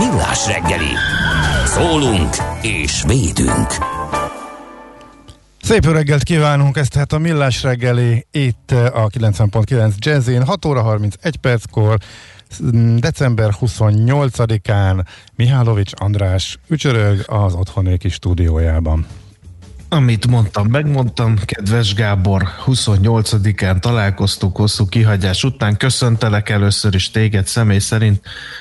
Millás reggeli. Szólunk és védünk. Szép reggelt kívánunk, ez tehát a Millás reggeli itt a 90.9 Jazzin, 6 óra 31 perckor, december 28-án Mihálovics András ücsörög az otthoni kis stúdiójában. Amit mondtam, megmondtam, kedves Gábor, 28-án találkoztuk hosszú kihagyás után, köszöntelek először is téged személy szerint,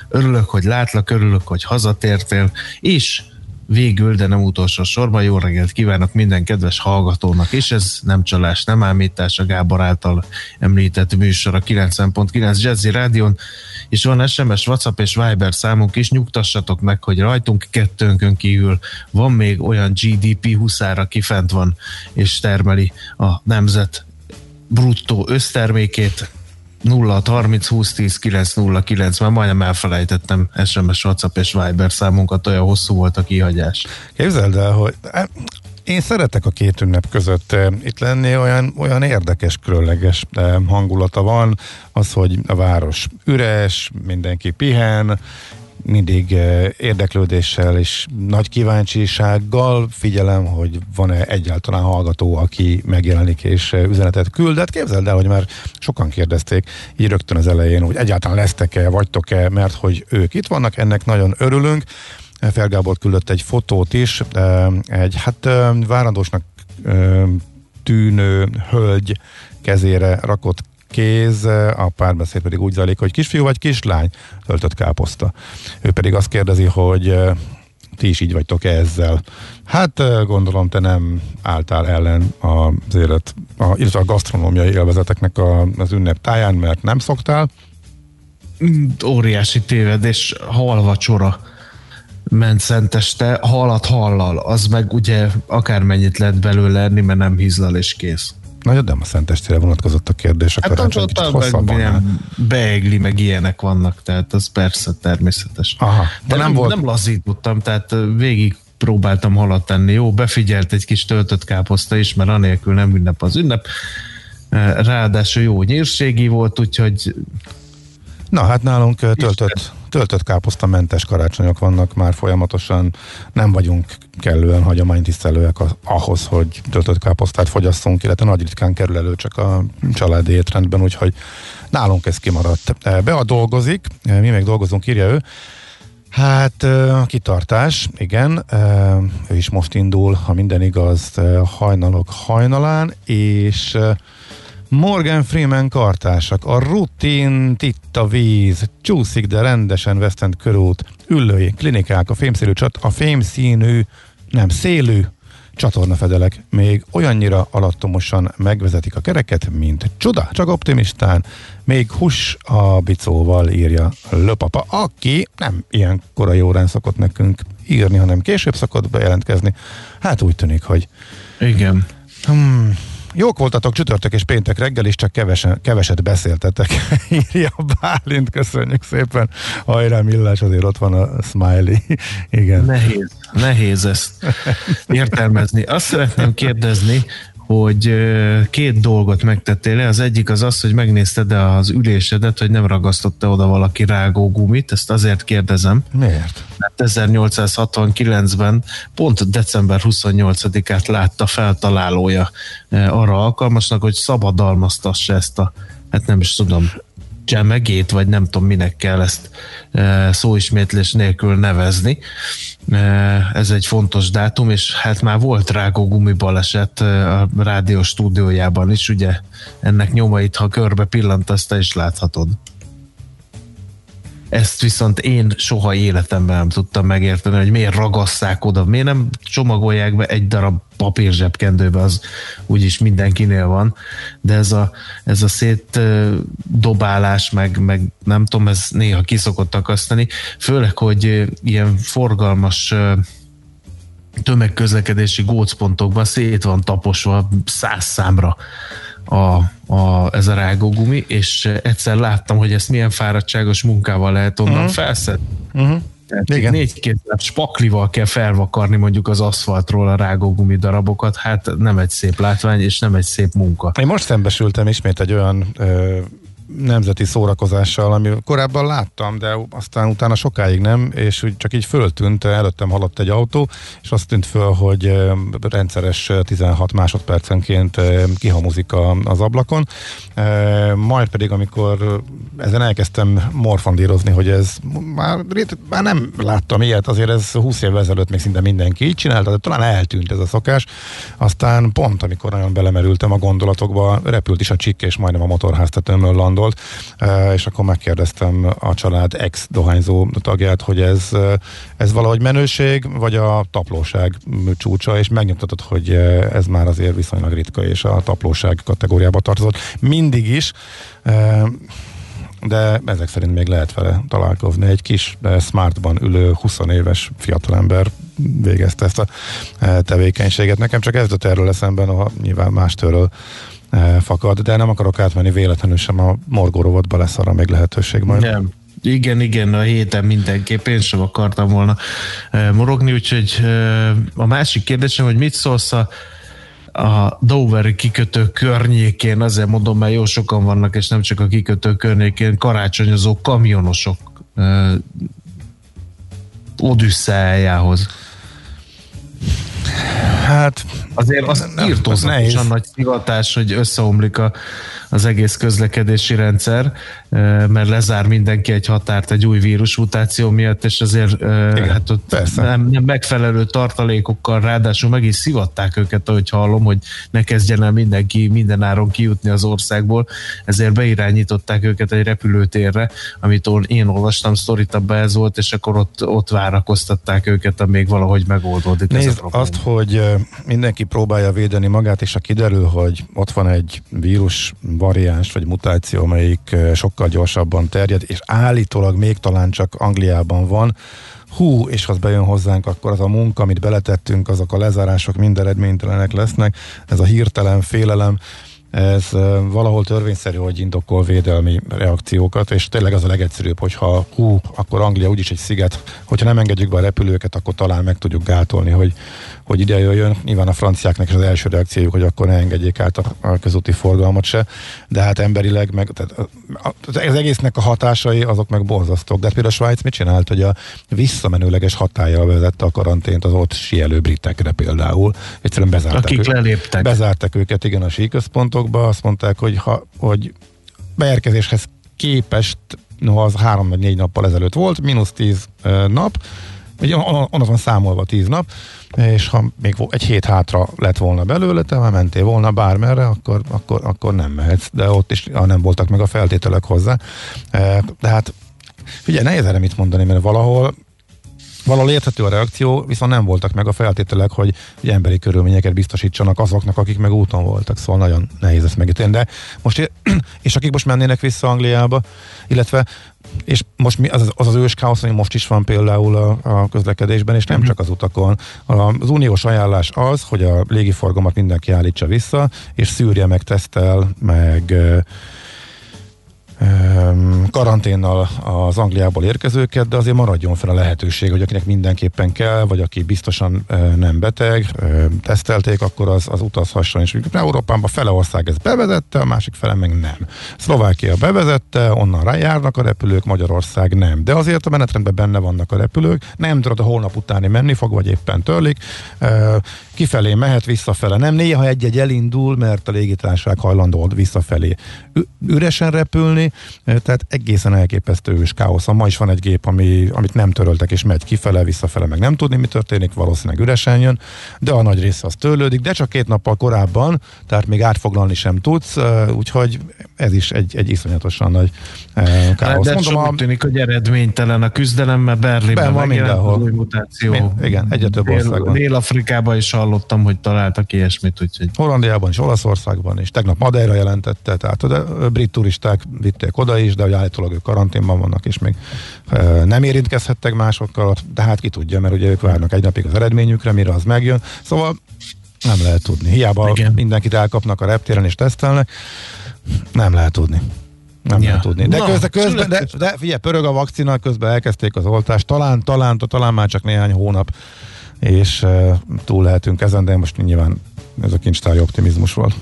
örülök, hogy látlak, örülök, hogy hazatértél, és végül, de nem utolsó sorban. Jó reggelt kívánok minden kedves hallgatónak, és ez nem csalás, nem ámítás. A Gábor által említett műsor a 90.9 Jazzy Rádion, és van SMS, WhatsApp és Viber számunk is, nyugtassatok meg, hogy rajtunk kettőnkön kívül van még olyan GDP huszára kifent van, és termeli a nemzet bruttó össztermékét, 0 30 20 10 9 0 9, már majdnem elfelejtettem SMS, WhatsApp és Viber számunkat, olyan hosszú volt a kihagyás. Képzeld el, hogy eh, én szeretek a két ünnep között eh, itt lenni, olyan, olyan érdekes, különleges eh, hangulata van, az, hogy a város üres, mindenki pihen, mindig érdeklődéssel és nagy kíváncsisággal figyelem, hogy van-e egyáltalán hallgató, aki megjelenik és üzenetet küld. De hát képzeld el, hogy már sokan kérdezték így rögtön az elején, hogy egyáltalán lesztek-e, vagytok-e, mert hogy ők itt vannak, ennek nagyon örülünk. Felgábor küldött egy fotót is, egy hát várandósnak tűnő hölgy kezére rakott kéz, a párbeszéd pedig úgy zajlik, hogy kisfiú vagy kislány töltött káposzta. Ő pedig azt kérdezi, hogy ti is így vagytok -e ezzel. Hát gondolom te nem álltál ellen az élet, a, illetve a gasztronómiai élvezeteknek a, az ünnep táján, mert nem szoktál. Mm, óriási tévedés, halvacsora ment szenteste, halat hallal, az meg ugye akármennyit lehet belőle enni, mert nem hízlal és kész. Na, de a szentestére vonatkozott a kérdés, hát akkor hát, kicsit hosszabban. Beegli, meg ilyenek vannak, tehát az persze természetes. Aha, de, de nem, nem, volt... nem lazítottam, tehát végig próbáltam halat tenni. Jó, befigyelt egy kis töltött káposzta is, mert anélkül nem ünnep az ünnep. Ráadásul jó nyírségi volt, úgyhogy Na hát nálunk töltött, töltött káposzta mentes karácsonyok vannak már folyamatosan. Nem vagyunk kellően hagyománytisztelőek ahhoz, hogy töltött káposztát fogyasszunk, illetve nagy ritkán kerül elő csak a családi étrendben, úgyhogy nálunk ez kimaradt. Bea dolgozik, mi még dolgozunk, írja ő. Hát a kitartás, igen, ő is most indul, ha minden igaz, hajnalok hajnalán, és Morgan Freeman kartársak, a rutin, itt a víz, csúszik, de rendesen vesztent körút, üllői, klinikák, a fémszínű, csat, a fémszínű, nem, szélű csatornafedelek még olyannyira alattomosan megvezetik a kereket, mint csuda, csak optimistán, még hús a bicóval írja Löpapa, aki nem ilyen korai órán szokott nekünk írni, hanem később szokott bejelentkezni. Hát úgy tűnik, hogy igen. Hmm, Jók voltatok csütörtök és péntek reggel is, csak kevesen, keveset beszéltetek. Írja Bálint, köszönjük szépen. Hajrá Millás, azért ott van a smiley. Igen. Nehéz, nehéz ezt értelmezni. Azt szeretném kérdezni, hogy két dolgot megtettél Az egyik az az, hogy megnézted az ülésedet, hogy nem ragasztotta oda valaki rágógumit, ezt azért kérdezem. Miért? Mert 1869-ben pont december 28-át látta feltalálója arra alkalmasnak, hogy szabadalmaztassa ezt a, hát nem is tudom, csemegét, vagy nem tudom minek kell ezt szóismétlés nélkül nevezni. Ez egy fontos dátum, és hát már volt rágógumi baleset a rádió stúdiójában is, ugye ennek nyomait, ha körbe pillantasz, te is láthatod. Ezt viszont én soha életemben nem tudtam megérteni, hogy miért ragasszák oda, miért nem csomagolják be egy darab papír zsebkendőbe, az úgyis mindenkinél van, de ez a, ez a szét dobálás, meg, meg nem tudom, ez néha kiszokott akasztani, főleg, hogy ilyen forgalmas tömegközlekedési gócpontokban szét van taposva száz számra a, a, ez a rágógumi, és egyszer láttam, hogy ezt milyen fáradtságos munkával lehet onnan uh-huh. felszedni. Uh-huh. Tehát Igen. négy kézzel spaklival kell felvakarni mondjuk az aszfaltról a rágógumi darabokat, hát nem egy szép látvány, és nem egy szép munka. Én most szembesültem ismét egy olyan ö, nemzeti szórakozással, ami korábban láttam, de aztán utána sokáig nem, és úgy csak így föltűnt, előttem haladt egy autó, és azt tűnt föl, hogy rendszeres 16 másodpercenként kihamuzik az ablakon. Majd pedig, amikor ezen elkezdtem morfondírozni, hogy ez már, már nem láttam ilyet, azért ez 20 évvel ezelőtt még szinte mindenki így csinálta, de talán eltűnt ez a szokás. Aztán pont, amikor nagyon belemerültem a gondolatokba, repült is a csikk, és majdnem a motorháztetőmről landol gondolt, és akkor megkérdeztem a család ex-dohányzó tagját, hogy ez, ez valahogy menőség, vagy a taplóság csúcsa, és megnyugtatott, hogy ez már azért viszonylag ritka, és a taplóság kategóriába tartozott. Mindig is, de ezek szerint még lehet vele találkozni. Egy kis smartban ülő 20 éves fiatalember végezte ezt a tevékenységet. Nekem csak ez jutott erről eszemben, a nyilván mástől Eh, fakad, de nem akarok átmenni véletlenül sem a morgórovatba lesz arra még lehetőség majd. Nem. Igen, igen, a héten mindenképp én sem akartam volna eh, morogni, úgyhogy eh, a másik kérdésem, hogy mit szólsz a, a Doveri kikötő környékén, azért mondom, mert jó sokan vannak, és nem csak a kikötő környékén, karácsonyozó kamionosok odüsszeájához. Hát azért az írtózatosan nagy szivatás, hogy összeomlik a, az egész közlekedési rendszer, mert lezár mindenki egy határt egy új vírusmutáció miatt, és azért Igen, hát ott nem, nem megfelelő tartalékokkal, ráadásul meg is szivatták őket, ahogy hallom, hogy ne kezdjen el mindenki minden áron kijutni az országból, ezért beirányították őket egy repülőtérre, amit én olvastam, sztorit ez volt, és akkor ott, ott várakoztatták őket, amíg valahogy megoldódik Nézd, ez a probléma. azt, hogy mindenki próbálja védeni magát, és ha kiderül, hogy ott van egy vírus variáns vagy mutáció, amelyik sokkal gyorsabban terjed, és állítólag még talán csak Angliában van, hú, és ha bejön hozzánk, akkor az a munka, amit beletettünk, azok a lezárások mind eredménytelenek lesznek, ez a hirtelen félelem, ez valahol törvényszerű, hogy indokol védelmi reakciókat, és tényleg az a legegyszerűbb, hogyha hú, akkor Anglia úgyis egy sziget, hogyha nem engedjük be a repülőket, akkor talán meg tudjuk gátolni, hogy, hogy ide jöjjön. Nyilván a franciáknak is az első reakciójuk, hogy akkor ne engedjék át a, a közúti forgalmat se, de hát emberileg meg tehát az egésznek a hatásai azok meg borzasztók. De hát például a Svájc mit csinált, hogy a visszamenőleges hatája vezette a karantént az ott sielő britekre például. Egyszerűen bezárták, Akik őket, leléptek. bezárták őket, igen, a síközpontokba, azt mondták, hogy, ha, hogy beérkezéshez képest, no, az három vagy négy nappal ezelőtt volt, mínusz tíz nap, Ugye onnan van számolva tíz nap, és ha még egy hét hátra lett volna belőle, te már mentél volna bármerre, akkor, akkor, akkor nem mehetsz, de ott is ha nem voltak meg a feltételek hozzá. E, de hát ugye nehéz erre mit mondani, mert valahol valahol érthető a reakció, viszont nem voltak meg a feltételek, hogy, hogy emberi körülményeket biztosítsanak azoknak, akik meg úton voltak, szóval nagyon nehéz ezt megítélni. De most, és akik most mennének vissza Angliába, illetve és most mi, az, az az ős káosz, ami most is van például a, a közlekedésben, és nem uh-huh. csak az utakon. Az uniós ajánlás az, hogy a légiforgalmat mindenki állítsa vissza, és szűrje meg, tesztel, meg karanténnal az Angliából érkezőket, de azért maradjon fel a lehetőség, hogy akinek mindenképpen kell, vagy aki biztosan nem beteg, tesztelték, akkor az, az utazhasson. És Európában fele ország ezt bevezette, a másik fele meg nem. Szlovákia bevezette, onnan rájárnak a repülők, Magyarország nem. De azért a menetrendben benne vannak a repülők, nem tudod a holnap utáni menni fog, vagy éppen törlik. Kifelé mehet, visszafele nem. Néha egy-egy elindul, mert a légitársaság hajlandó visszafelé üresen repülni, tehát egészen elképesztő ős káosz. Ma is van egy gép, ami, amit nem töröltek, és megy kifele, visszafele, meg nem tudni, mi történik, valószínűleg üresen jön, de a nagy része az tőlődik, de csak két nappal korábban, tehát még átfoglalni sem tudsz, úgyhogy ez is egy, egy iszonyatosan nagy káosz. De Mondom, a... tűnik, hogy eredménytelen a küzdelem, mert Berlinben van mindenhol. új mutáció. Mi? Igen, egyre több országban. Dél-Afrikában is hallottam, hogy találtak ilyesmit, úgyhogy... Hollandiában is, Olaszországban is. Tegnap Madeira jelentette, tehát a brit turisták vitték oda is, de hogy állítólag ők karanténban vannak, és még nem érintkezhettek másokkal, de hát ki tudja, mert ugye ők várnak egy napig az eredményükre, mire az megjön. Szóval nem lehet tudni. Hiába Igen. mindenkit elkapnak a reptéren és tesztelnek, nem lehet tudni. Nem ja. lehet tudni. De, Na, közben, közben de, de figyelj, pörög a vakcina, közben elkezdték az oltást, talán, talán, talán már csak néhány hónap, és uh, túl lehetünk ezen, de most nyilván ez a kincstári optimizmus volt.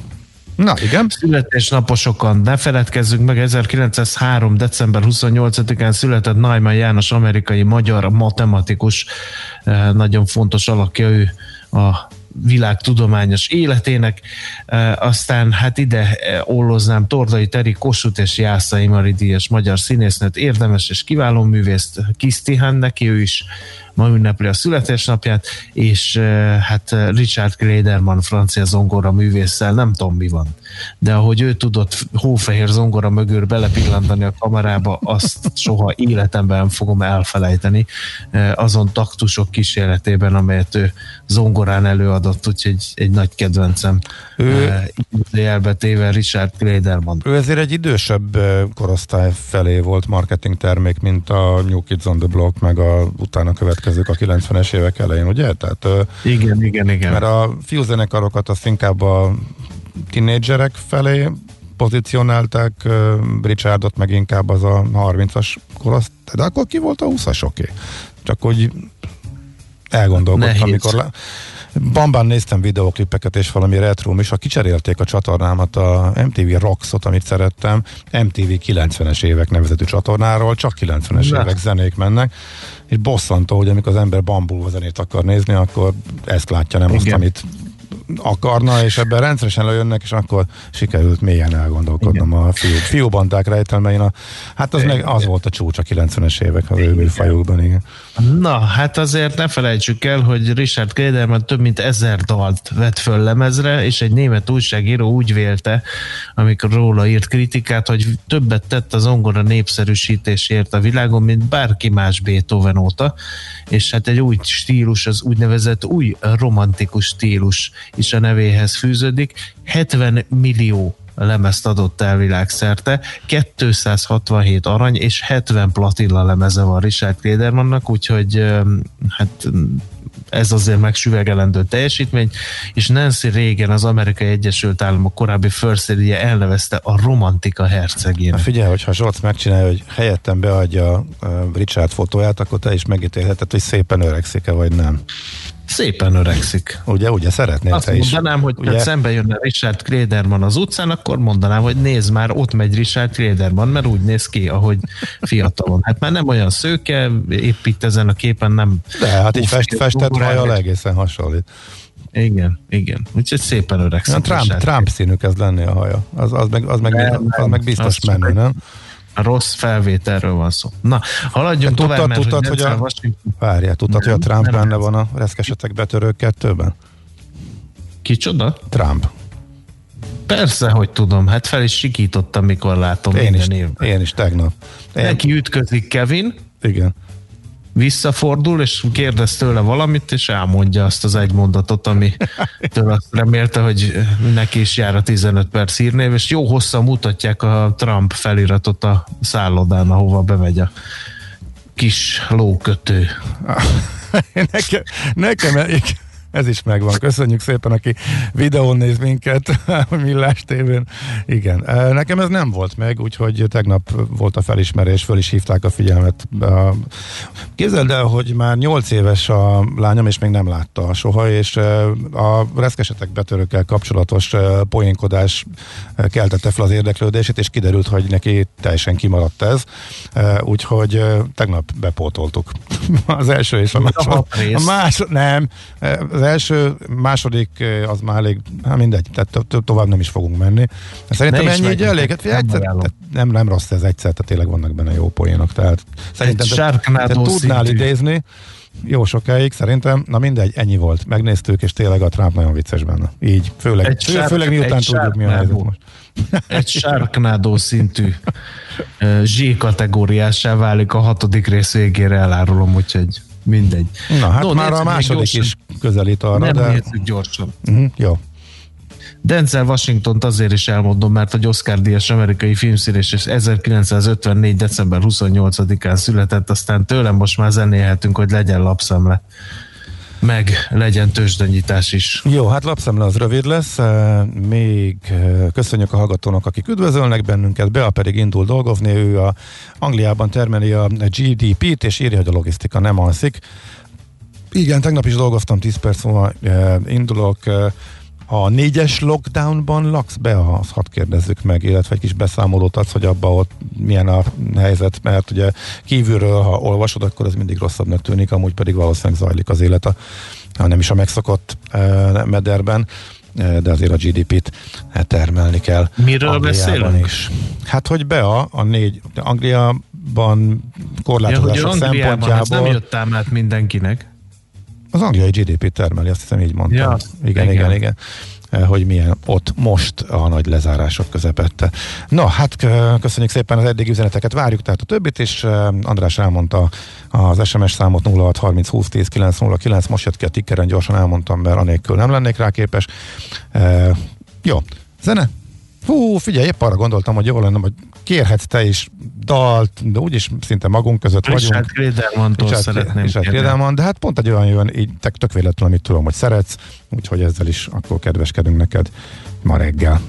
Na, igen. Születésnaposokon ne feledkezzünk meg, 1903. december 28-án született Neumann János, amerikai magyar matematikus, nagyon fontos alakja ő a világ tudományos életének. Aztán hát ide olloznám Tordai Teri, Kossuth és Jászai Maridíjas magyar színésznőt, érdemes és kiváló művészt, Kisztihan neki ő is ma ünnepli a születésnapját, és hát Richard Klederman francia zongora művésszel nem tudom mi van. De ahogy ő tudott hófehér zongora mögül belepillantani a kamerába, azt soha életemben fogom elfelejteni azon taktusok kísérletében, amelyet ő zongorán előadott, úgyhogy egy nagy kedvencem. Ő jelbetéve Richard Klederman. Ő ezért egy idősebb korosztály felé volt marketing termék, mint a New Kids on the Block, meg a utána következő következők a 90-es évek elején, ugye? Tehát, igen, igen, igen. Mert a fiúzenekarokat azt inkább a tinédzserek felé pozícionálták, Richardot meg inkább az a 30-as korosztály, de akkor ki volt a 20-as, oké. Okay. Csak hogy elgondolkodtam, amikor le... Bambán néztem videoklipeket és valami retro és ha kicserélték a csatornámat, a MTV Rocksot, amit szerettem, MTV 90-es évek nevezetű csatornáról, csak 90-es ne. évek zenék mennek, és bosszantó, hogy amikor az ember bambulva zenét akar nézni, akkor ezt látja, nem Igen. azt, amit akarna, és ebben rendszeresen lejönnek, és akkor sikerült mélyen elgondolkodnom Igen. a fiú, fiúbandák rejtelmein. A, hát az, meg, az volt a csúcs a 90-es évek az ő műfajukban, igen. Na, hát azért ne felejtsük el, hogy Richard Klederman több mint ezer dalt vett föl lemezre, és egy német újságíró úgy vélte, amikor róla írt kritikát, hogy többet tett az ongora népszerűsítésért a világon, mint bárki más Beethoven óta, és hát egy új stílus, az úgynevezett új romantikus stílus is a nevéhez fűződik. 70 millió lemezt adott el világszerte, 267 arany és 70 platina lemeze van Richard Kledermannak, úgyhogy hát ez azért megsüvegelendő teljesítmény, és Nancy Reagan, az Amerikai Egyesült Államok korábbi lady elnevezte a romantika hercegén. Na figyelj, hogyha Zsolc megcsinálja, hogy helyettem beadja Richard fotóját, akkor te is megítélheted, hogy szépen öregszik-e, vagy nem. Szépen öregszik. Ugye, ugye szeretnél Azt te is. mondanám, hogy ugye? szembe jönne Richard Klederman az utcán, akkor mondanám, hogy nézd már, ott megy Richard Klederman, mert úgy néz ki, ahogy fiatalon. Hát már nem olyan szőke, épp itt ezen a képen nem... De hát így fest, festett hajjal egészen hasonlít. Igen, igen. Úgyhogy szépen öregszik. Trump, Trump színű kezd lenni a haja. Az, az, meg, az, meg, az meg biztos menő, nem? Rossz felvételről van szó. Na, haladjunk tudtad, tovább, mert tudtad, hogy, hogy a, Várjál, tudtad, nem, hogy a Trump nem, benne nem. van a reszkesetek betörő kettőben? Kicsoda? Trump. Persze, hogy tudom. Hát fel is sikítottam, mikor látom én minden is, évben. Én is tegnap. Én... Neki ütközik Kevin. Igen visszafordul, és kérdez tőle valamit, és elmondja azt az egy mondatot, ami tőle azt remélte, hogy neki is jár a 15 perc hírnév, és jó hosszan mutatják a Trump feliratot a szállodán, ahova bemegy a kis lókötő. nekem, nekem Ez is megvan. Köszönjük szépen, aki videón néz minket a Millás tévén. Igen, nekem ez nem volt meg, úgyhogy tegnap volt a felismerés, föl is hívták a figyelmet. Képzeld el, hogy már 8 éves a lányom, és még nem látta soha, és a reszkesetek betörőkkel kapcsolatos poénkodás keltette fel az érdeklődését, és kiderült, hogy neki teljesen kimaradt ez. Úgyhogy tegnap bepótoltuk. Az első és a második. A más, nem, az első, második az már elég, hát mindegy, tehát tovább nem is fogunk menni. Szerintem ennyi így elég. Hát, egyszer, nem, nem rossz ez egyszer, tehát tényleg vannak benne jó poénok. Tehát szerintem te, te tudnál idézni, jó sokáig, szerintem, na mindegy, ennyi volt. Megnéztük, és tényleg a Trump nagyon vicces benne. Így, főleg, egy fő, sárk, főleg miután tudjuk, mi a helyzet most. Egy sárknádó szintű Z kategóriássá válik a hatodik rész végére, elárulom, úgyhogy mindegy. Na, hát no, már a második is közelít arra, nem de... gyorsan. Uh-huh, jó. Denzel Washington azért is elmondom, mert a Oscar díjas amerikai filmszínész 1954. december 28-án született, aztán tőlem most már zenélhetünk, hogy legyen lapszemle meg legyen tőzsdenyítás is. Jó, hát lapszemle az rövid lesz. Még köszönjük a hallgatónak, akik üdvözölnek bennünket. Bea pedig indul dolgozni, ő a Angliában termeli a GDP-t, és írja, hogy a logisztika nem alszik. Igen, tegnap is dolgoztam, 10 perc múlva indulok a négyes lockdownban laksz be, azt hadd kérdezzük meg, illetve egy kis beszámolót adsz, hogy abban ott milyen a helyzet, mert ugye kívülről, ha olvasod, akkor ez mindig rosszabbnak tűnik, amúgy pedig valószínűleg zajlik az élet, a, ha nem is a megszokott e, mederben e, de azért a GDP-t termelni kell. Miről beszélünk? Is. Hát, hogy be a, a négy, Angliában korlátozások ja, szempontjából... Ez nem jött át mindenkinek. Az angliai GDP termeli, azt hiszem így mondtam. Ja, igen, igen, igen, igen eh, hogy milyen ott most a nagy lezárások közepette. Na, hát köszönjük szépen az eddigi üzeneteket, várjuk tehát a többit, és eh, András elmondta az SMS számot 0630 20 10 909, most jött ki a tikkeren, gyorsan elmondtam, mert anélkül nem lennék rá képes. Jó, zene? Hú, figyelj, épp arra gondoltam, hogy jó lenne, hogy kérhetsz te is dalt, de úgyis szinte magunk között Richard vagyunk. Richard szeretném Richard de hát pont egy olyan jön, így tök véletlen, amit tudom, hogy szeretsz, úgyhogy ezzel is akkor kedveskedünk neked ma reggel.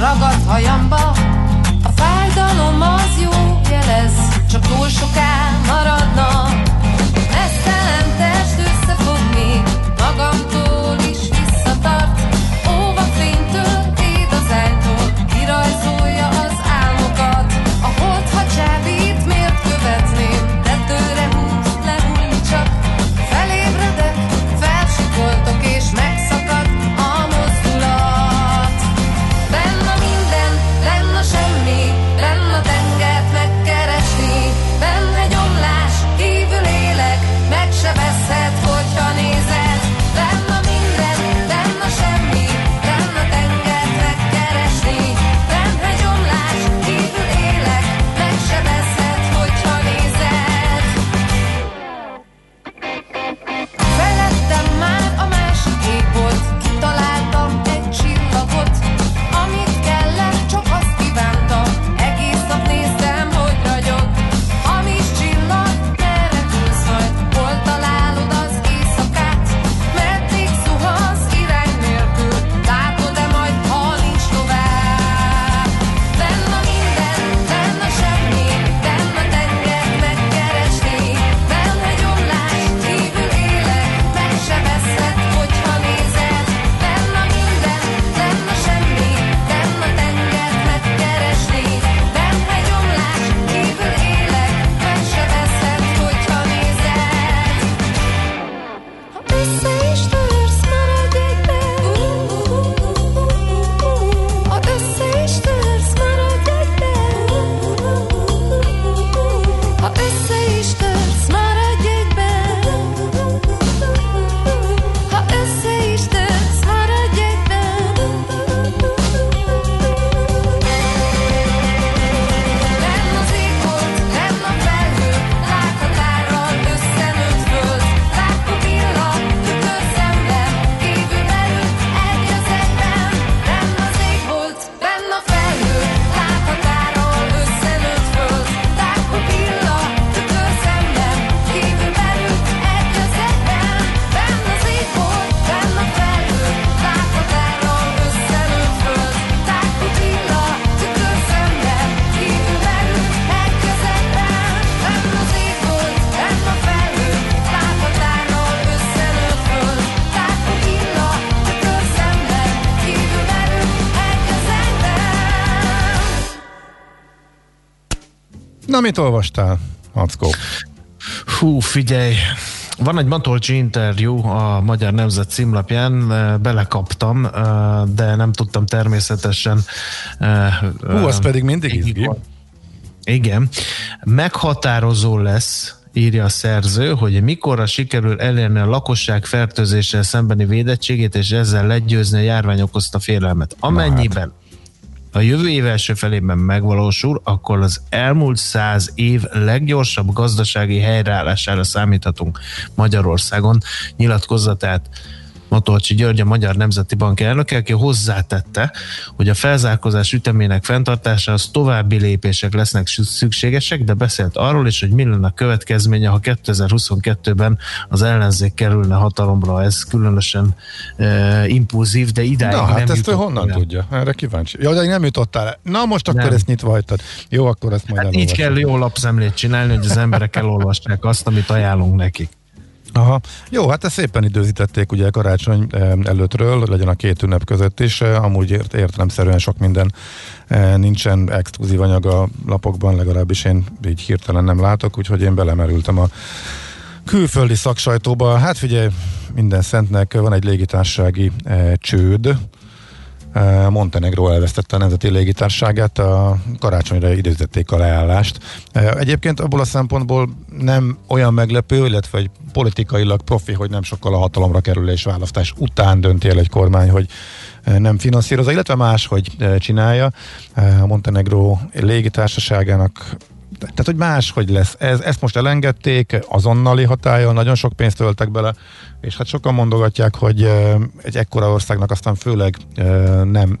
Ragad hajamba. A fájdalom az jó jelez, csak túl soká maradna. Na, mit olvastál, Mackó? Hú, figyelj, van egy Matolcsi interjú a Magyar Nemzet címlapján, belekaptam, de nem tudtam természetesen. Hú, az pedig mindig izgi. Igen. Meghatározó lesz írja a szerző, hogy mikorra sikerül elérni a lakosság fertőzéssel szembeni védettségét, és ezzel legyőzni a járvány okozta félelmet. Amennyiben a jövő év első felében megvalósul, akkor az elmúlt száz év leggyorsabb gazdasági helyreállására számíthatunk Magyarországon. Nyilatkozatát Matolcsi György, a Magyar Nemzeti Bank elnöke, aki hozzátette, hogy a felzárkozás ütemének fenntartása az további lépések lesznek szükségesek, de beszélt arról is, hogy mi lenne a következménye, ha 2022-ben az ellenzék kerülne hatalomra. Ez különösen e, impulzív, de idáig Na, hát nem ezt ő honnan el. tudja? Erre kíváncsi. Ja, de nem jutottál Na, most akkor nem. ezt nyitva hagytad. Jó, akkor ezt majd hát Így kell jó lapszemlét csinálni, hogy az emberek elolvassák azt, amit ajánlunk nekik. Aha. Jó, hát ezt szépen időzítették ugye karácsony eh, előttről, legyen a két ünnep között is. Eh, amúgy ért, értelemszerűen sok minden eh, nincsen exkluzív anyag a lapokban, legalábbis én így hirtelen nem látok, úgyhogy én belemerültem a külföldi szaksajtóba. Hát figyelj, minden szentnek van egy légitársági csőd, Montenegro elvesztette a nemzeti légitárságát, a karácsonyra időzítették a leállást. Egyébként abból a szempontból nem olyan meglepő, illetve egy politikailag profi, hogy nem sokkal a hatalomra kerülés választás után dönti el egy kormány, hogy nem finanszírozza, illetve más, hogy csinálja. A Montenegro légitársaságának tehát, hogy más, hogy lesz. Ez, ezt most elengedték, azonnali hatája, nagyon sok pénzt töltek bele, és hát sokan mondogatják, hogy egy ekkora országnak aztán főleg nem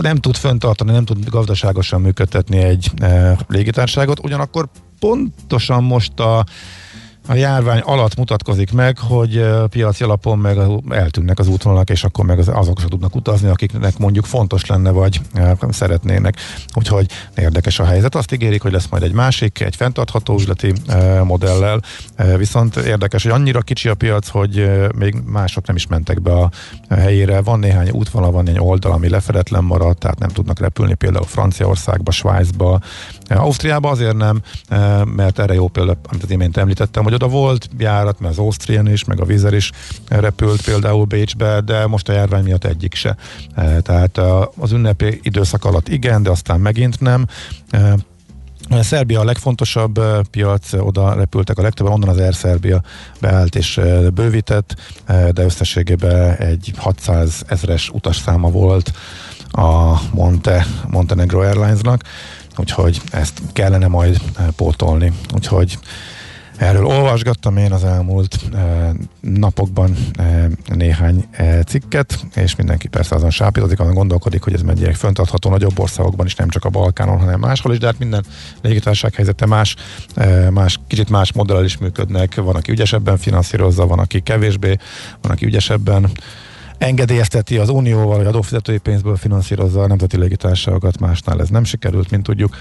nem tud föntartani, nem tud gazdaságosan működtetni egy légitárságot, ugyanakkor pontosan most a a járvány alatt mutatkozik meg, hogy piaci alapon meg eltűnnek az útvonalak, és akkor meg azok sem tudnak utazni, akiknek mondjuk fontos lenne, vagy szeretnének. Úgyhogy érdekes a helyzet. Azt ígérik, hogy lesz majd egy másik, egy fenntartható üzleti modellel, viszont érdekes, hogy annyira kicsi a piac, hogy még mások nem is mentek be a helyére. Van néhány útvonal, van néhány oldal, ami lefedetlen maradt, tehát nem tudnak repülni például Franciaországba, Svájcba, Ausztriába azért nem, mert erre jó példa, amit az imént említettem, hogy oda volt járat, mert az Ausztrian is, meg a Vizer is repült például Bécsbe, de most a járvány miatt egyik se. E, tehát az ünnepi időszak alatt igen, de aztán megint nem. E, Szerbia a legfontosabb e, piac, oda repültek a legtöbben, onnan az Air Serbia beállt és bővített, de összességében egy 600 ezres utasszáma volt a Monte, Montenegro Airlinesnak, úgyhogy ezt kellene majd pótolni. Úgyhogy Erről olvasgattam én az elmúlt e, napokban e, néhány e, cikket, és mindenki persze azon sápítozik, azon gondolkodik, hogy ez mennyire föntartható nagyobb országokban is, nem csak a Balkánon, hanem máshol is, de hát minden légitársaság helyzete más, más, kicsit más modellel is működnek, van, aki ügyesebben finanszírozza, van, aki kevésbé, van, aki ügyesebben engedélyezteti az unióval, vagy adófizetői pénzből finanszírozza a nemzeti légitársaságokat, másnál ez nem sikerült, mint tudjuk.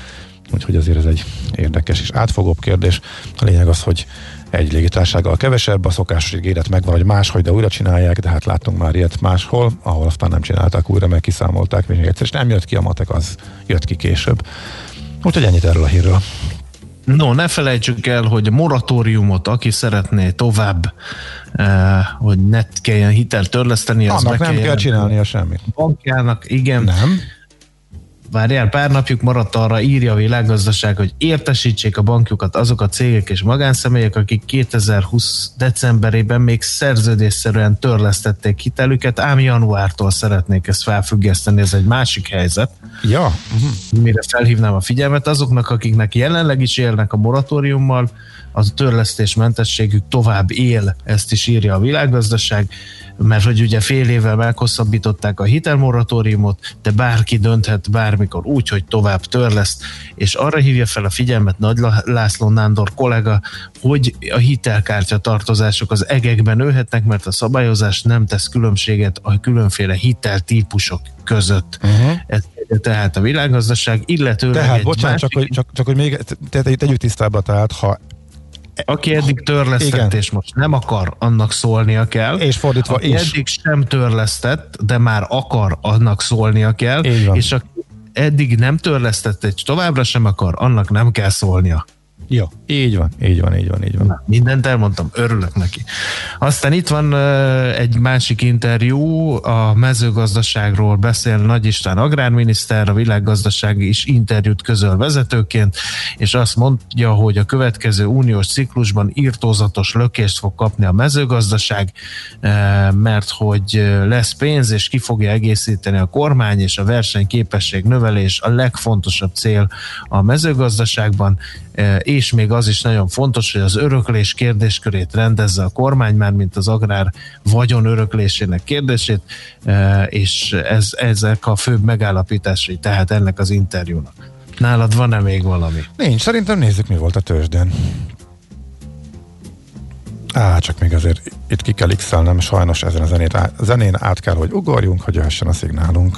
Úgyhogy azért ez egy érdekes és átfogóbb kérdés. A lényeg az, hogy egy légitársággal kevesebb, a szokásos ígéret megvan, hogy máshogy, de újra csinálják, de hát láttunk már ilyet máshol, ahol aztán nem csinálták újra, meg kiszámolták még egyszer, és nem jött ki a matek, az jött ki később. Úgyhogy ennyit erről a hírről. No, ne felejtsük el, hogy moratóriumot, aki szeretné tovább, eh, hogy ne kelljen hitelt törleszteni, az Annak nem kell csinálnia semmit. Bankjának, igen. Nem várjál, pár napjuk maradt arra, írja a világgazdaság, hogy értesítsék a bankjukat azok a cégek és magánszemélyek, akik 2020 decemberében még szerződésszerűen törlesztették hitelüket, ám januártól szeretnék ezt felfüggeszteni, ez egy másik helyzet. Ja. Uh-huh. Mire felhívnám a figyelmet, azoknak, akiknek jelenleg is élnek a moratóriummal, az a törlesztésmentességük tovább él, ezt is írja a világgazdaság, mert hogy ugye fél évvel meghosszabbították a hitelmoratóriumot, de bárki dönthet bármikor úgy, hogy tovább törleszt, és arra hívja fel a figyelmet Nagy László Nándor kollega, hogy a hitelkártya tartozások az egekben ölhetnek, mert a szabályozás nem tesz különbséget a különféle hiteltípusok között. Uh-huh. Ez tehát a világgazdaság, illetőleg Tehát, bocsánat, másik... csak, hogy, csak, csak hogy még tegyük tisztába, tehát ha aki eddig törlesztett igen. és most nem akar, annak szólnia kell. És fordítva aki is. eddig sem törlesztett, de már akar, annak szólnia kell. És aki eddig nem törlesztett egy továbbra sem akar, annak nem kell szólnia. Jó, így van, így van, így van, így van. Na, mindent elmondtam, örülök neki. Aztán itt van uh, egy másik interjú, a mezőgazdaságról beszél Nagy István agrárminiszter, a világgazdaság is interjút közöl vezetőként, és azt mondja, hogy a következő uniós ciklusban írtózatos lökést fog kapni a mezőgazdaság, uh, mert hogy lesz pénz, és ki fogja egészíteni a kormány, és a versenyképesség növelés a legfontosabb cél a mezőgazdaságban, uh, és még az is nagyon fontos, hogy az öröklés kérdéskörét rendezze a kormány, már mint az agrár vagyon öröklésének kérdését, e, és ez, ezek a főbb megállapításai tehát ennek az interjúnak. Nálad van-e még valami? Nincs, szerintem nézzük, mi volt a tőzsdén. Á, csak még azért itt ki kell x sajnos ezen a zenét, zenén át kell, hogy ugorjunk, hogy jöhessen a szignálunk.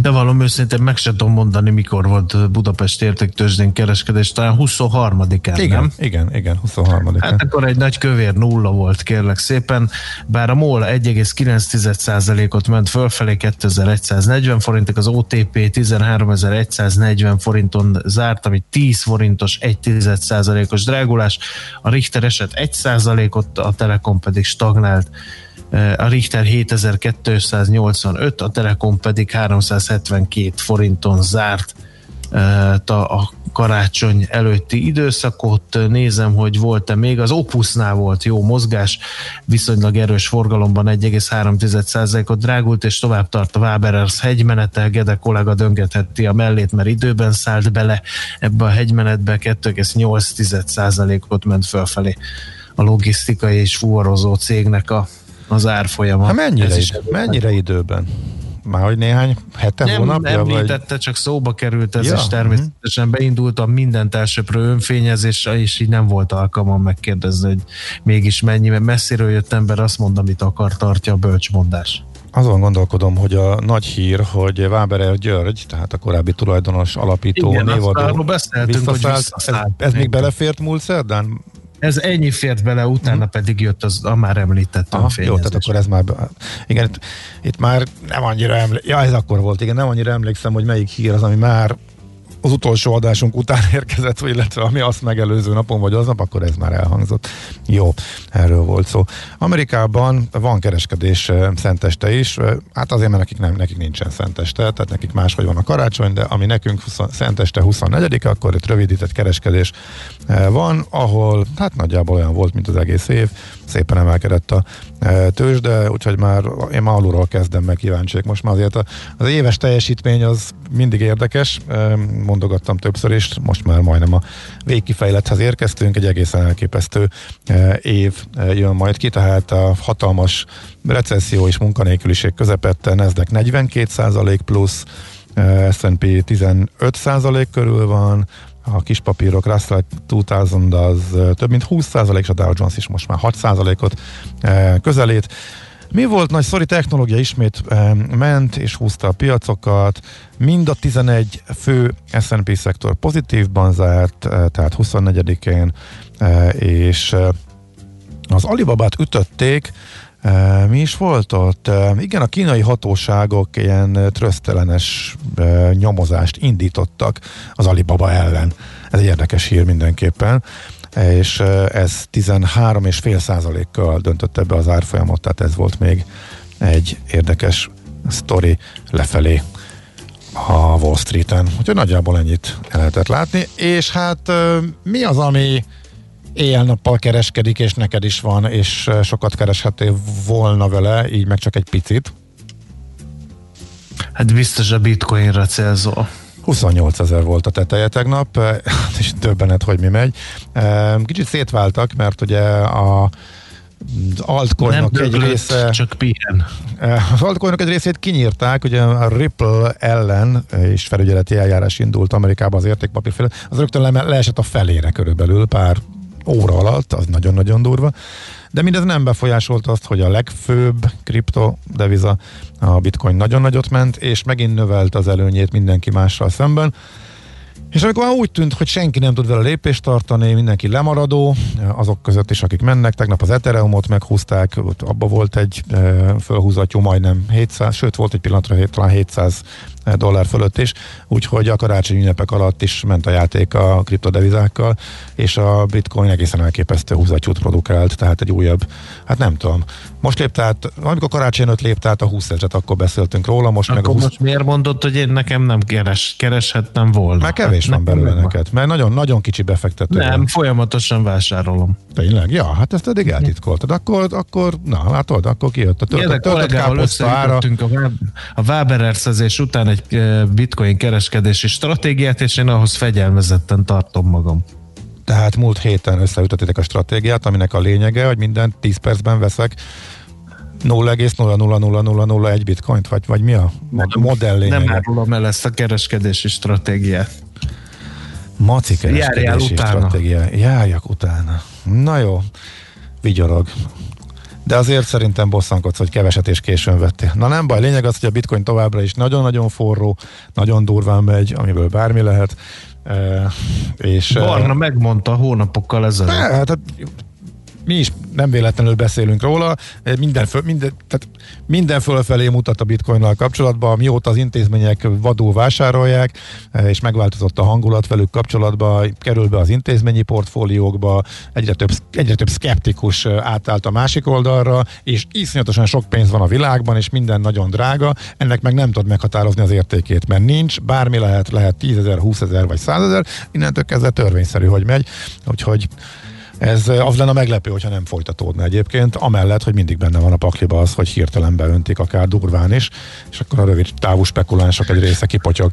Bevallom őszintén, meg sem tudom mondani, mikor volt Budapest értéktőzsdén kereskedés, talán 23-án, igen, nem? Igen, igen, 23-án. Hát akkor egy nagy kövér nulla volt, kérlek szépen, bár a MOL 1,9%-ot ment fölfelé 2140 forintok, az OTP 13140 forinton zárt, ami 10 forintos 1,1%-os drágulás, a Richter eset 1%-ot, a Telekom pedig stagnált a Richter 7285, a Telekom pedig 372 forinton zárt a karácsony előtti időszakot. Nézem, hogy volt-e még. Az Opusnál volt jó mozgás, viszonylag erős forgalomban 1,3%-ot drágult, és tovább tart a Waberers hegymenete. Gede kollega döngetheti a mellét, mert időben szállt bele ebbe a hegymenetbe, 2,8%-ot ment fölfelé a logisztikai és fuvarozó cégnek a az árfolyama. Hát mennyire, id- mennyire időben? Már hogy néhány hete, nem, hónapja? Nem említette, vagy... csak szóba került ez, ja. és természetesen uh-huh. beindult a mindent elsőprő önfényezésre, és így nem volt alkalmam megkérdezni, hogy mégis mennyi, mert messziről jött ember azt mond, amit akar, tartja a bölcsmondás. Azon gondolkodom, hogy a nagy hír, hogy Váberer György, tehát a korábbi tulajdonos, alapító, Igen, névadó, beszéltünk, hogy ez, ez még belefért múlt szerdán? Ez ennyi fért bele, utána hmm. pedig jött az a már említett Aha, Jó, tehát akkor ez már, igen, itt, itt már nem annyira emlékszem, ja ez akkor volt, igen, nem annyira emlékszem, hogy melyik hír az, ami már az utolsó adásunk után érkezett, illetve ami azt megelőző napon vagy aznap, akkor ez már elhangzott. Jó, erről volt szó. Amerikában van kereskedés szenteste is, hát azért, mert nekik, nem, nekik nincsen szenteste, tehát nekik máshogy van a karácsony, de ami nekünk 20, szenteste 24 akkor itt rövidített kereskedés van, ahol hát nagyjából olyan volt, mint az egész év, szépen emelkedett a tőzsde, úgyhogy már én már alulról kezdem meg kíváncsiak. Most már azért az éves teljesítmény az mindig érdekes, mondogattam többször is, most már majdnem a végkifejlethez érkeztünk, egy egészen elképesztő év jön majd ki, tehát a hatalmas recesszió és munkanélküliség közepette Nasdaq 42% plusz, S&P 15% körül van, a kis papírok, Russell 2000 az több mint 20% és a Dow Jones is most már 6%-ot közelít. Mi volt nagy szori technológia ismét ment és húzta a piacokat, mind a 11 fő S&P szektor pozitívban zárt, tehát 24-én, és az Alibabát ütötték, mi is volt ott? Igen, a kínai hatóságok ilyen trösztelenes nyomozást indítottak az Alibaba ellen. Ez egy érdekes hír mindenképpen és ez 13,5 százalékkal döntötte be az árfolyamot, tehát ez volt még egy érdekes sztori lefelé a Wall Street-en. Úgyhogy nagyjából ennyit el lehetett látni, és hát mi az, ami éjjel-nappal kereskedik, és neked is van, és sokat kereshetél volna vele, így meg csak egy picit. Hát biztos a bitcoinra célzol. 28 ezer volt a teteje tegnap, és többenet, hogy mi megy. Kicsit szétváltak, mert ugye a az altcoinok egy része... csak pihen. Az altcoinok egy részét kinyírták, ugye a Ripple ellen és felügyeleti eljárás indult Amerikában az értékpapír az rögtön le, leesett a felére körülbelül pár óra alatt, az nagyon-nagyon durva. De mindez nem befolyásolt azt, hogy a legfőbb kriptodeviza, a bitcoin nagyon nagyot ment, és megint növelt az előnyét mindenki mással szemben. És amikor már úgy tűnt, hogy senki nem tud vele lépést tartani, mindenki lemaradó, azok között is, akik mennek, tegnap az Ethereumot meghúzták, ott abba volt egy e, fölhúzatjú majdnem 700, sőt volt egy pillanatra talán 700 dollár fölött is, úgyhogy a karácsonyi ünnepek alatt is ment a játék a kriptodevizákkal, és a bitcoin egészen elképesztő húzatjút produkált, tehát egy újabb, hát nem tudom. Most lép tehát, amikor karácsony előtt lép tehát a 20 ezeret, akkor beszéltünk róla, most akkor meg a 20... most miért mondod, hogy én nekem nem keres, kereshettem volna? Mert kevés hát van belőle neked, mert nagyon, nagyon kicsi befektető. Nem, van. folyamatosan vásárolom. Tényleg? Ja, hát ezt eddig eltitkoltad. Akkor, akkor na, látod, akkor kijött a töltött, töltött káposzta ára. A, a Wabererszezés után egy bitcoin kereskedési stratégiát, és én ahhoz fegyelmezetten tartom magam. Tehát múlt héten összeütöttétek a stratégiát, aminek a lényege, hogy minden 10 percben veszek 0,00001 bitcoint, vagy, vagy mi a modell lényege? Nem árulom el ezt a kereskedési stratégiát. Maci kereskedési stratégia. Járjak utána. Na jó, vigyorog. De azért szerintem bosszankodsz, hogy keveset és későn vettél. Na nem baj, lényeg az, hogy a bitcoin továbbra is nagyon-nagyon forró, nagyon durván megy, amiből bármi lehet. E, és, Barna megmondta hónapokkal ezelőtt. Hát, mi is nem véletlenül beszélünk róla, minden, föl, minden, tehát minden fölfelé mutat a bitcoinnal kapcsolatban, mióta az intézmények vadul vásárolják, és megváltozott a hangulat velük kapcsolatban, kerül be az intézményi portfóliókba, egyre több, egyre több szkeptikus átállt a másik oldalra, és iszonyatosan sok pénz van a világban, és minden nagyon drága, ennek meg nem tud meghatározni az értékét, mert nincs, bármi lehet, lehet 10 ezer, 20 ezer vagy 100 ezer, innentől kezdve törvényszerű, hogy megy, úgyhogy ez az lenne meglepő, hogyha nem folytatódna egyébként, amellett, hogy mindig benne van a pakliba az, hogy hirtelen beöntik akár durván is, és akkor a rövid távú spekulánsok egy része kipotyog.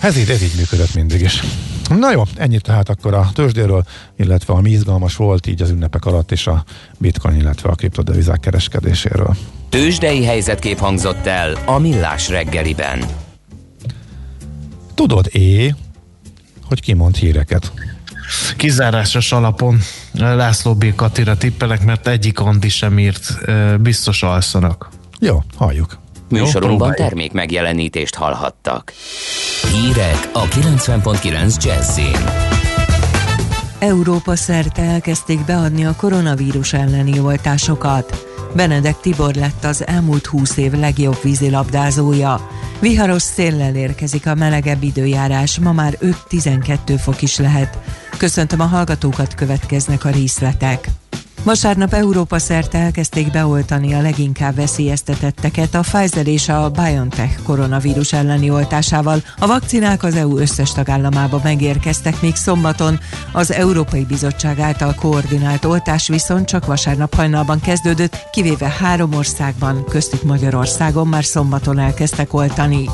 Ez így, ez így működött mindig is. Na jó, ennyit tehát akkor a tőzsdéről, illetve ami izgalmas volt így az ünnepek alatt is a bitcoin, illetve a kriptodevizák kereskedéséről. Tőzsdei helyzetkép hangzott el a Millás reggeliben. Tudod, é, hogy kimond híreket? Kizárásos alapon László B. Katira tippelek, mert egyik Andi sem írt, biztos alszanak. Jó, halljuk. Műsorunkban termék megjelenítést hallhattak. Hírek a 90.9 Jazzin. Európa szerte elkezdték beadni a koronavírus elleni oltásokat. Benedek Tibor lett az elmúlt húsz év legjobb vízilabdázója. Viharos széllel érkezik a melegebb időjárás, ma már 5-12 fok is lehet. Köszöntöm a hallgatókat, következnek a részletek. Vasárnap Európa szerte elkezdték beoltani a leginkább veszélyeztetetteket a Pfizer és a BioNTech koronavírus elleni oltásával. A vakcinák az EU összes tagállamába megérkeztek még szombaton. Az Európai Bizottság által koordinált oltás viszont csak vasárnap hajnalban kezdődött, kivéve három országban, köztük Magyarországon már szombaton elkezdtek oltani.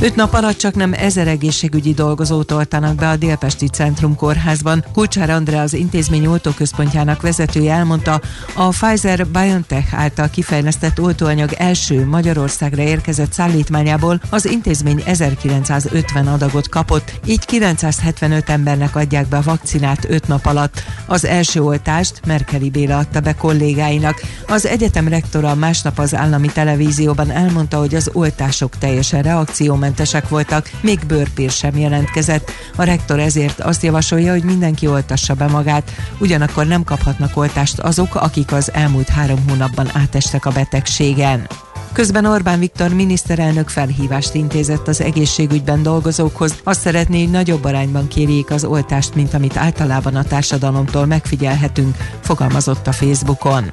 Öt nap alatt csak nem ezer egészségügyi dolgozót oltanak be a Délpesti Centrum Kórházban. Kulcsár Andrea az intézmény oltóközpontjának vezetője elmondta, a Pfizer-BioNTech által kifejlesztett oltóanyag első Magyarországra érkezett szállítmányából az intézmény 1950 adagot kapott, így 975 embernek adják be a vakcinát 5 nap alatt. Az első oltást Merkeli Béla adta be kollégáinak. Az egyetem rektora másnap az állami televízióban elmondta, hogy az oltások teljesen reakciómentesek zökkenőmentesek voltak, még bőrpír sem jelentkezett. A rektor ezért azt javasolja, hogy mindenki oltassa be magát, ugyanakkor nem kaphatnak oltást azok, akik az elmúlt három hónapban átestek a betegségen. Közben Orbán Viktor miniszterelnök felhívást intézett az egészségügyben dolgozókhoz. Azt szeretné, hogy nagyobb arányban kérjék az oltást, mint amit általában a társadalomtól megfigyelhetünk, fogalmazott a Facebookon.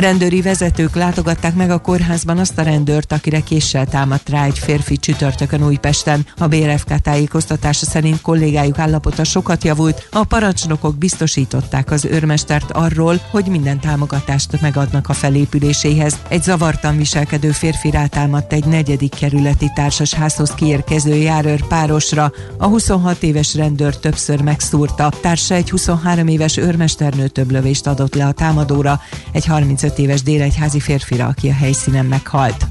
Rendőri vezetők látogatták meg a kórházban azt a rendőrt, akire késsel támadt rá egy férfi csütörtökön Újpesten. A BRFK tájékoztatása szerint kollégájuk állapota sokat javult, a parancsnokok biztosították az őrmestert arról, hogy minden támogatást megadnak a felépüléséhez. Egy zavartan viselkedő férfi rátámadt egy negyedik kerületi társasházhoz kiérkező járőr párosra. A 26 éves rendőr többször megszúrta. Társa egy 23 éves őrmesternő több lövést adott le a támadóra. Egy 35 éves délegyházi férfira, aki a helyszínen meghalt.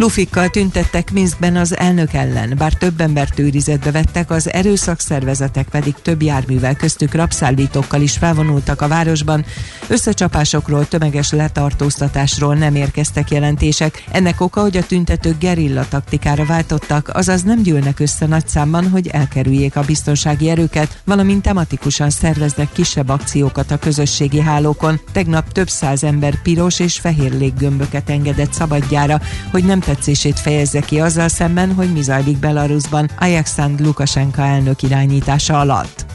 Lufikkal tüntettek Minskben az elnök ellen, bár több embert őrizetbe vettek, az erőszakszervezetek pedig több járművel köztük rapszállítókkal is felvonultak a városban. Összecsapásokról, tömeges letartóztatásról nem érkeztek jelentések. Ennek oka, hogy a tüntetők gerilla taktikára váltottak, azaz nem gyűlnek össze nagy számban, hogy elkerüljék a biztonsági erőket, valamint tematikusan szerveznek kisebb akciókat a közösségi hálókon. Tegnap több száz ember piros és fehér léggömböket engedett szabadjára, hogy nem tetszését fejezze ki azzal szemben, hogy mi zajlik Belarusban Alexandr Lukasenka elnök irányítása alatt.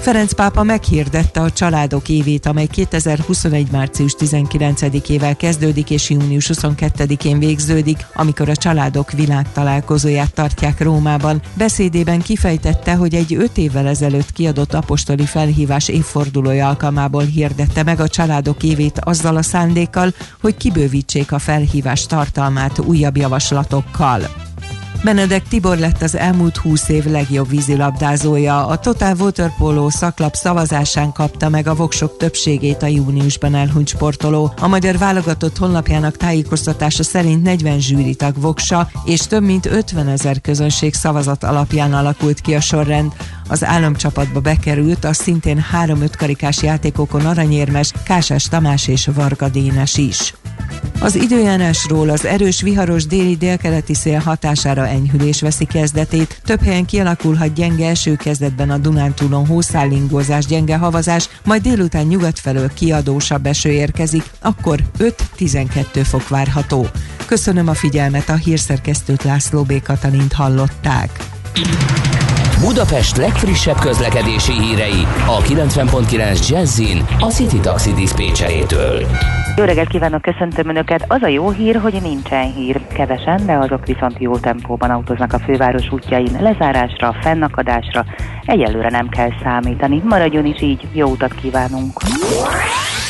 Ferenc pápa meghirdette a családok évét, amely 2021. március 19-ével kezdődik és június 22-én végződik, amikor a családok világtalálkozóját tartják Rómában. Beszédében kifejtette, hogy egy öt évvel ezelőtt kiadott apostoli felhívás évfordulója alkalmából hirdette meg a családok évét azzal a szándékkal, hogy kibővítsék a felhívás tartalmát újabb javaslatokkal. Benedek Tibor lett az elmúlt 20 év legjobb vízilabdázója. A Total Waterpolo szaklap szavazásán kapta meg a voksok többségét a júniusban elhunyt sportoló. A magyar válogatott honlapjának tájékoztatása szerint 40 zsűritag voksa és több mint 50 ezer közönség szavazat alapján alakult ki a sorrend. Az államcsapatba bekerült a szintén három-öt karikás játékokon aranyérmes Kásás Tamás és Varga Dénes is. Az időjárásról az erős viharos déli délkeleti szél hatására enyhülés veszi kezdetét. Több helyen kialakulhat gyenge eső kezdetben a Dunántúlon hószállingózás, gyenge havazás, majd délután nyugat felől kiadósabb eső érkezik, akkor 5-12 fok várható. Köszönöm a figyelmet, a hírszerkesztőt László B. Katalint hallották. Budapest legfrissebb közlekedési hírei a 90.9 Jazzin a City Taxi Dispécsejétől. Jó reggelt kívánok, köszöntöm Önöket. Az a jó hír, hogy nincsen hír. Kevesen, de azok viszont jó tempóban autóznak a főváros útjain. Lezárásra, fennakadásra egyelőre nem kell számítani. Maradjon is így, jó utat kívánunk.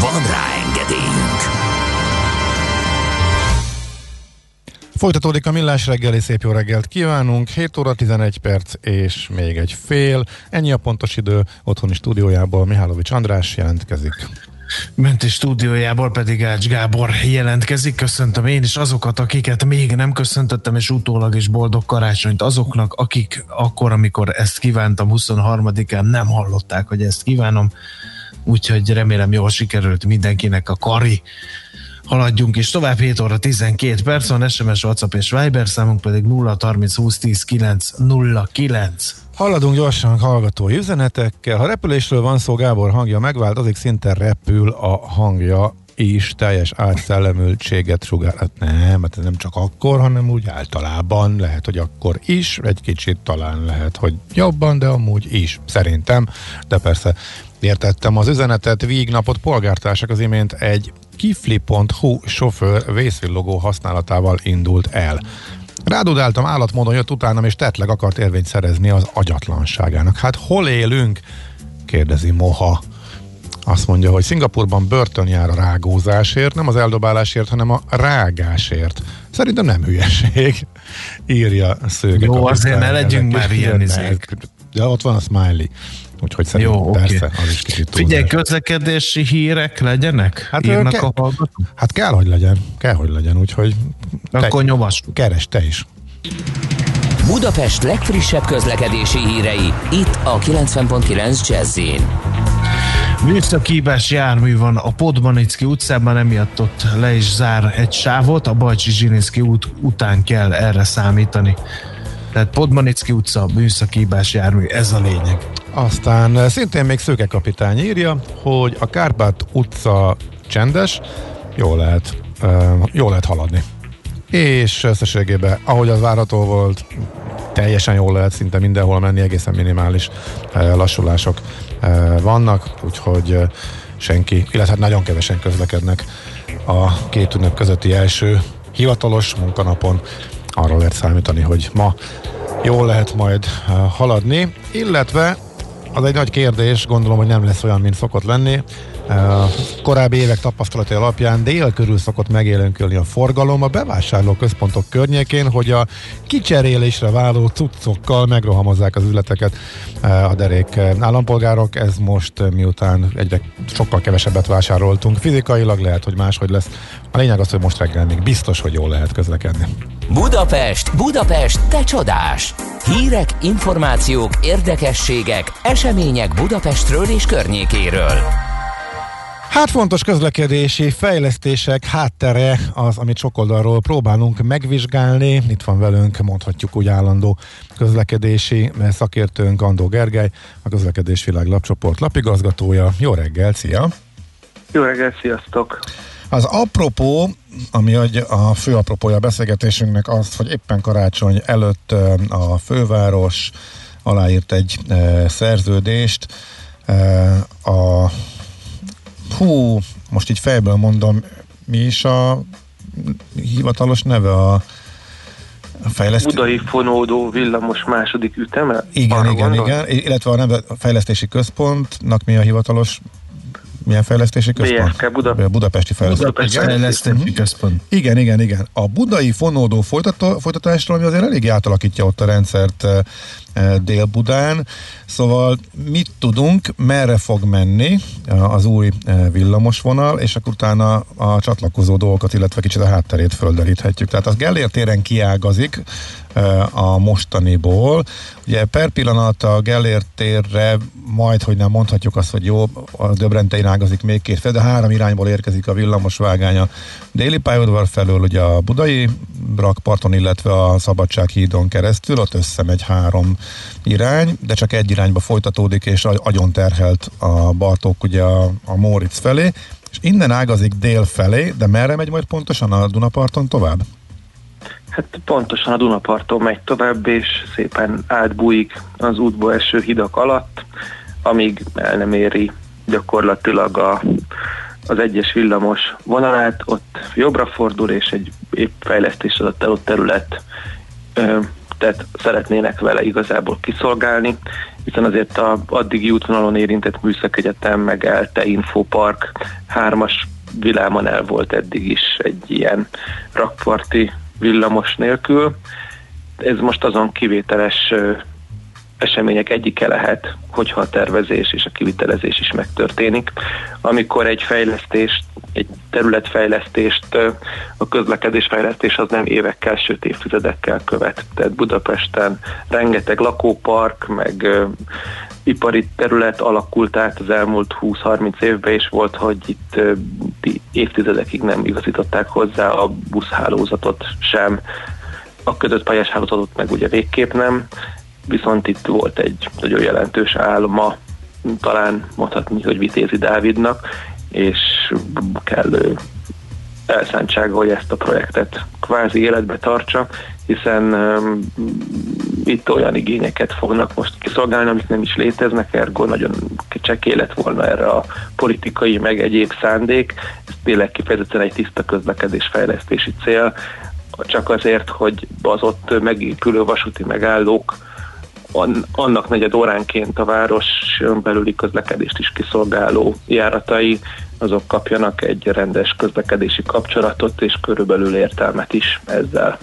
Van rá engedélyünk! Folytatódik a millás reggeli, szép jó reggelt kívánunk. 7 óra 11 perc és még egy fél. Ennyi a pontos idő. Otthoni stúdiójából Mihálovics András jelentkezik. Menti stúdiójából pedig Ács Gábor jelentkezik. Köszöntöm én is azokat, akiket még nem köszöntöttem, és utólag is boldog karácsonyt azoknak, akik akkor, amikor ezt kívántam 23-án nem hallották, hogy ezt kívánom. Úgyhogy remélem jól sikerült mindenkinek a kari. Haladjunk is tovább, 7 óra 12 perc van, SMS, WhatsApp és Viber számunk pedig 0 30 20 10 9 09. Haladunk gyorsan hallgatói üzenetekkel. Ha repülésről van szó, Gábor hangja megváltozik, szinte repül a hangja is teljes átszellemültséget sugár. Hát nem, hát nem csak akkor, hanem úgy általában lehet, hogy akkor is, egy kicsit talán lehet, hogy jobban, de amúgy is, szerintem. De persze értettem az üzenetet. Vígnapot polgártársak az imént egy kifli.hu sofőr vészvillogó használatával indult el. Rádudáltam, állatmódon jött utánam, és tetleg akart érvényt szerezni az agyatlanságának. Hát hol élünk? kérdezi Moha. Azt mondja, hogy Szingapurban börtön jár a rágózásért, nem az eldobálásért, hanem a rágásért. Szerintem nem hülyeség, írja Szőke. Jó, azért ne legyünk már ilyen izék. De ott van a smiley. Úgyhogy szerintem Jó, persze, az is kicsit Figyelj, közlekedési hírek legyenek? Hát, Írnak ke- a hallgatók? Hát kell, hogy legyen. Kell, hogy legyen, úgyhogy Akkor nyomassuk. keres te is. Budapest legfrissebb közlekedési hírei, itt a 90.9 Jazzin. Műszakívás jármű van a Podmanicki utcában, emiatt ott le is zár egy sávot, a Bajcsi Zsininszki út után kell erre számítani. Tehát Podmanicki utca, műszakívás jármű, ez a lényeg. Aztán eh, szintén még Szőke kapitány írja, hogy a Kárpát utca csendes, jól lehet, uh, jól lehet haladni. És összességében, ahogy az várható volt, teljesen jól lehet szinte mindenhol menni, egészen minimális uh, lassulások vannak, úgyhogy senki, illetve hát nagyon kevesen közlekednek a két ünnep közötti első hivatalos munkanapon. Arról lehet számítani, hogy ma jól lehet majd uh, haladni, illetve az egy nagy kérdés, gondolom, hogy nem lesz olyan, mint szokott lenni. Korábbi évek tapasztalatai alapján dél körül szokott megélénkülni a forgalom a bevásárló központok környékén, hogy a kicserélésre váló cuccokkal megrohamozzák az üzleteket a derék állampolgárok. Ez most miután egyre sokkal kevesebbet vásároltunk, fizikailag lehet, hogy máshogy lesz. A lényeg az, hogy most reggel még biztos, hogy jól lehet közlekedni. Budapest, Budapest, te csodás! Hírek, információk, érdekességek, események Budapestről és környékéről. Hát fontos közlekedési fejlesztések háttere az, amit sok oldalról próbálunk megvizsgálni. Itt van velünk, mondhatjuk úgy állandó közlekedési szakértőnk Andó Gergely, a Közlekedés Világ lapcsoport lapigazgatója. Jó reggel, szia! Jó reggelt, sziasztok! Az apropó, ami a fő apropója a beszélgetésünknek az, hogy éppen karácsony előtt a főváros aláírt egy szerződést a hú, most így fejből mondom, mi is a hivatalos neve a fejlesztés. Budai fonódó villamos második üteme? Igen, Arra igen, gondol? igen. Illetve a Nemzet a Fejlesztési Központnak mi a hivatalos milyen fejlesztési központ? BFK Buda- Budapesti Fejlesztési Budapesti igen. Fejlesztési központ. Igen, igen, igen. A budai fonódó folytató, folytatásról ami azért elég átalakítja ott a rendszert Dél-Budán. Szóval mit tudunk, merre fog menni az új villamosvonal, és akkor utána a csatlakozó dolgokat, illetve kicsit a hátterét földeríthetjük. Tehát az Gellért téren kiágazik a mostaniból. Ugye per pillanat a Gellért térre majd, hogy nem mondhatjuk azt, hogy jó, a Döbrentein ágazik még két fél, de három irányból érkezik a villamosvágány a déli pályaudvar felől, ugye a budai rakparton, illetve a Szabadsághídon keresztül, ott összemegy három irány, de csak egy irányba folytatódik, és agyon terhelt a Bartók ugye a, a Móricz felé, és innen ágazik dél felé, de merre megy majd pontosan a Dunaparton tovább? Hát pontosan a Dunaparton megy tovább, és szépen átbújik az útból eső hidak alatt, amíg el nem éri gyakorlatilag a, az egyes villamos vonalát, ott jobbra fordul, és egy épp fejlesztés alatt elott terület tehát szeretnének vele igazából kiszolgálni, hiszen azért a addigi útvonalon érintett Műszak Egyetem, meg ELTE Infopark hármas világban el volt eddig is egy ilyen rakparti villamos nélkül. Ez most azon kivételes események egyike lehet, hogyha a tervezés és a kivitelezés is megtörténik. Amikor egy fejlesztést, egy területfejlesztést, a közlekedésfejlesztés az nem évekkel, sőt évtizedekkel követ. Tehát Budapesten rengeteg lakópark, meg ipari terület alakult át az elmúlt 20-30 évben, és volt, hogy itt évtizedekig nem igazították hozzá a buszhálózatot sem, a kötött pályás hálózatot meg ugye végképp nem, viszont itt volt egy nagyon jelentős álma, talán mondhatni, hogy Vitézi Dávidnak, és kellő elszántsága, hogy ezt a projektet kvázi életbe tartsa, hiszen um, itt olyan igényeket fognak most kiszolgálni, amik nem is léteznek, ergo nagyon csekély lett volna erre a politikai, meg egyéb szándék. Ez tényleg kifejezetten egy tiszta közlekedés fejlesztési cél, csak azért, hogy az ott megépülő vasúti megállók annak negyed óránként a város belüli közlekedést is kiszolgáló járatai, azok kapjanak egy rendes közlekedési kapcsolatot, és körülbelül értelmet is ezzel.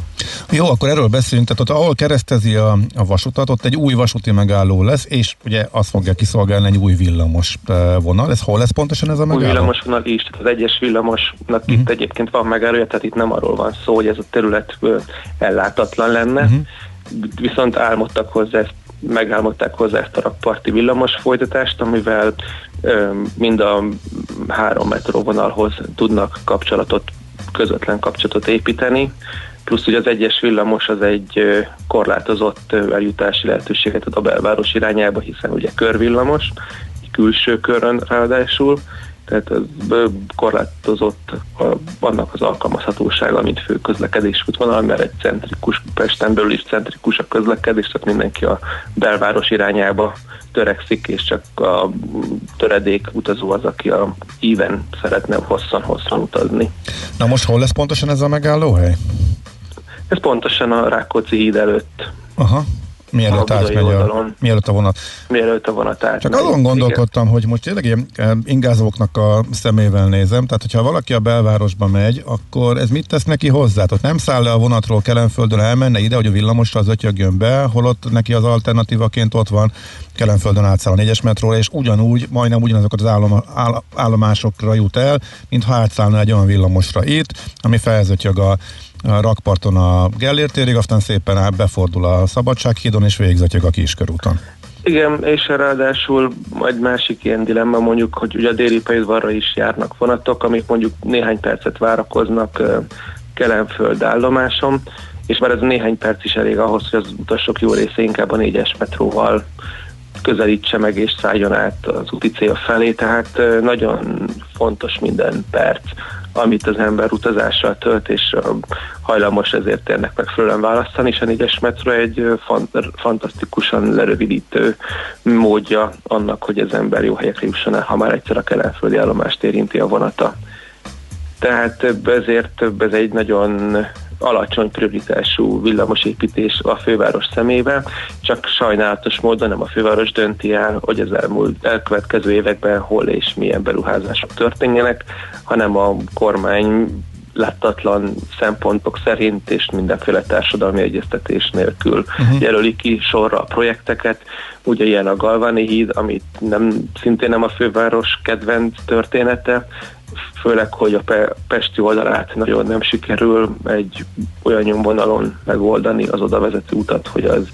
Jó, akkor erről beszéljünk. Tehát ott, ahol keresztezi a, a vasutat, ott egy új vasúti megálló lesz, és ugye azt fogja kiszolgálni egy új villamos eh, vonal. Ez hol lesz pontosan ez a Új megálló? villamosvonal is, tehát az egyes villamosnak uh-huh. itt egyébként van megállója, tehát itt nem arról van szó, hogy ez a terület ellátatlan lenne, uh-huh. Viszont álmodtak hozzá ezt megálmodták hozzá ezt a rakparti villamos folytatást, amivel ö, mind a három metróvonalhoz tudnak kapcsolatot, közvetlen kapcsolatot építeni, plusz ugye az egyes villamos az egy korlátozott eljutási lehetőséget ad a belváros irányába, hiszen ugye körvillamos, külső körön ráadásul, tehát az korlátozott a, annak az alkalmazhatósága, mint fő közlekedés útvonal, mert egy centrikus, Pesten belül is centrikus a közlekedés, tehát mindenki a belváros irányába törekszik, és csak a töredék utazó az, aki a íven szeretne hosszan-hosszan utazni. Na most hol lesz pontosan ez a megállóhely? Ez pontosan a Rákóczi híd előtt, Aha. Mielőtt A átmegy a, mielőtt a vonat. mielőtt a vonat át. Csak azon gondolkodtam, hogy most tényleg ilyen eh, ingázóknak a szemével nézem, tehát hogyha valaki a belvárosba megy, akkor ez mit tesz neki hozzá? Tehát nem száll le a vonatról Kelenföldön, elmenne ide, hogy a villamosra az ötyögjön be, holott neki az alternatívaként ott van, Kelenföldön átszáll a négyes metróra, és ugyanúgy, majdnem ugyanazokat az állom, áll, állomásokra jut el, mintha átszállna egy olyan villamosra itt, ami felzötyög a rakparton a Gellért térig, aztán szépen át befordul a Szabadsághídon, és végzötyög a Kiskörúton. Igen, és ráadásul egy másik ilyen dilemma mondjuk, hogy ugye a déli pályaudvarra is járnak vonatok, amik mondjuk néhány percet várakoznak Kelenföld állomáson, és már ez néhány perc is elég ahhoz, hogy az utasok jó része inkább a négyes metróval közelítse meg és szálljon át az úti cél felé, tehát nagyon fontos minden perc, amit az ember utazással tölt, és hajlamos ezért térnek megfelelően választani, és a négyes metró egy fantasztikusan lerövidítő módja annak, hogy az ember jó helyekre jusson el, ha már egyszer a kelenföldi állomást érinti a vonata. Tehát több ezért több ez egy nagyon alacsony prioritású villamosépítés a főváros szemébe, csak sajnálatos módon nem a főváros dönti el, hogy az elmúlt elkövetkező években hol és milyen beruházások történjenek, hanem a kormány láttatlan szempontok szerint és mindenféle társadalmi egyeztetés nélkül uh-huh. jelöli ki sorra a projekteket. Ugye ilyen a Galvani híd, amit nem, szintén nem a főváros kedvenc története, főleg, hogy a Pe- Pesti oldalát nagyon nem sikerül egy olyan nyomvonalon megoldani az oda vezető utat, hogy az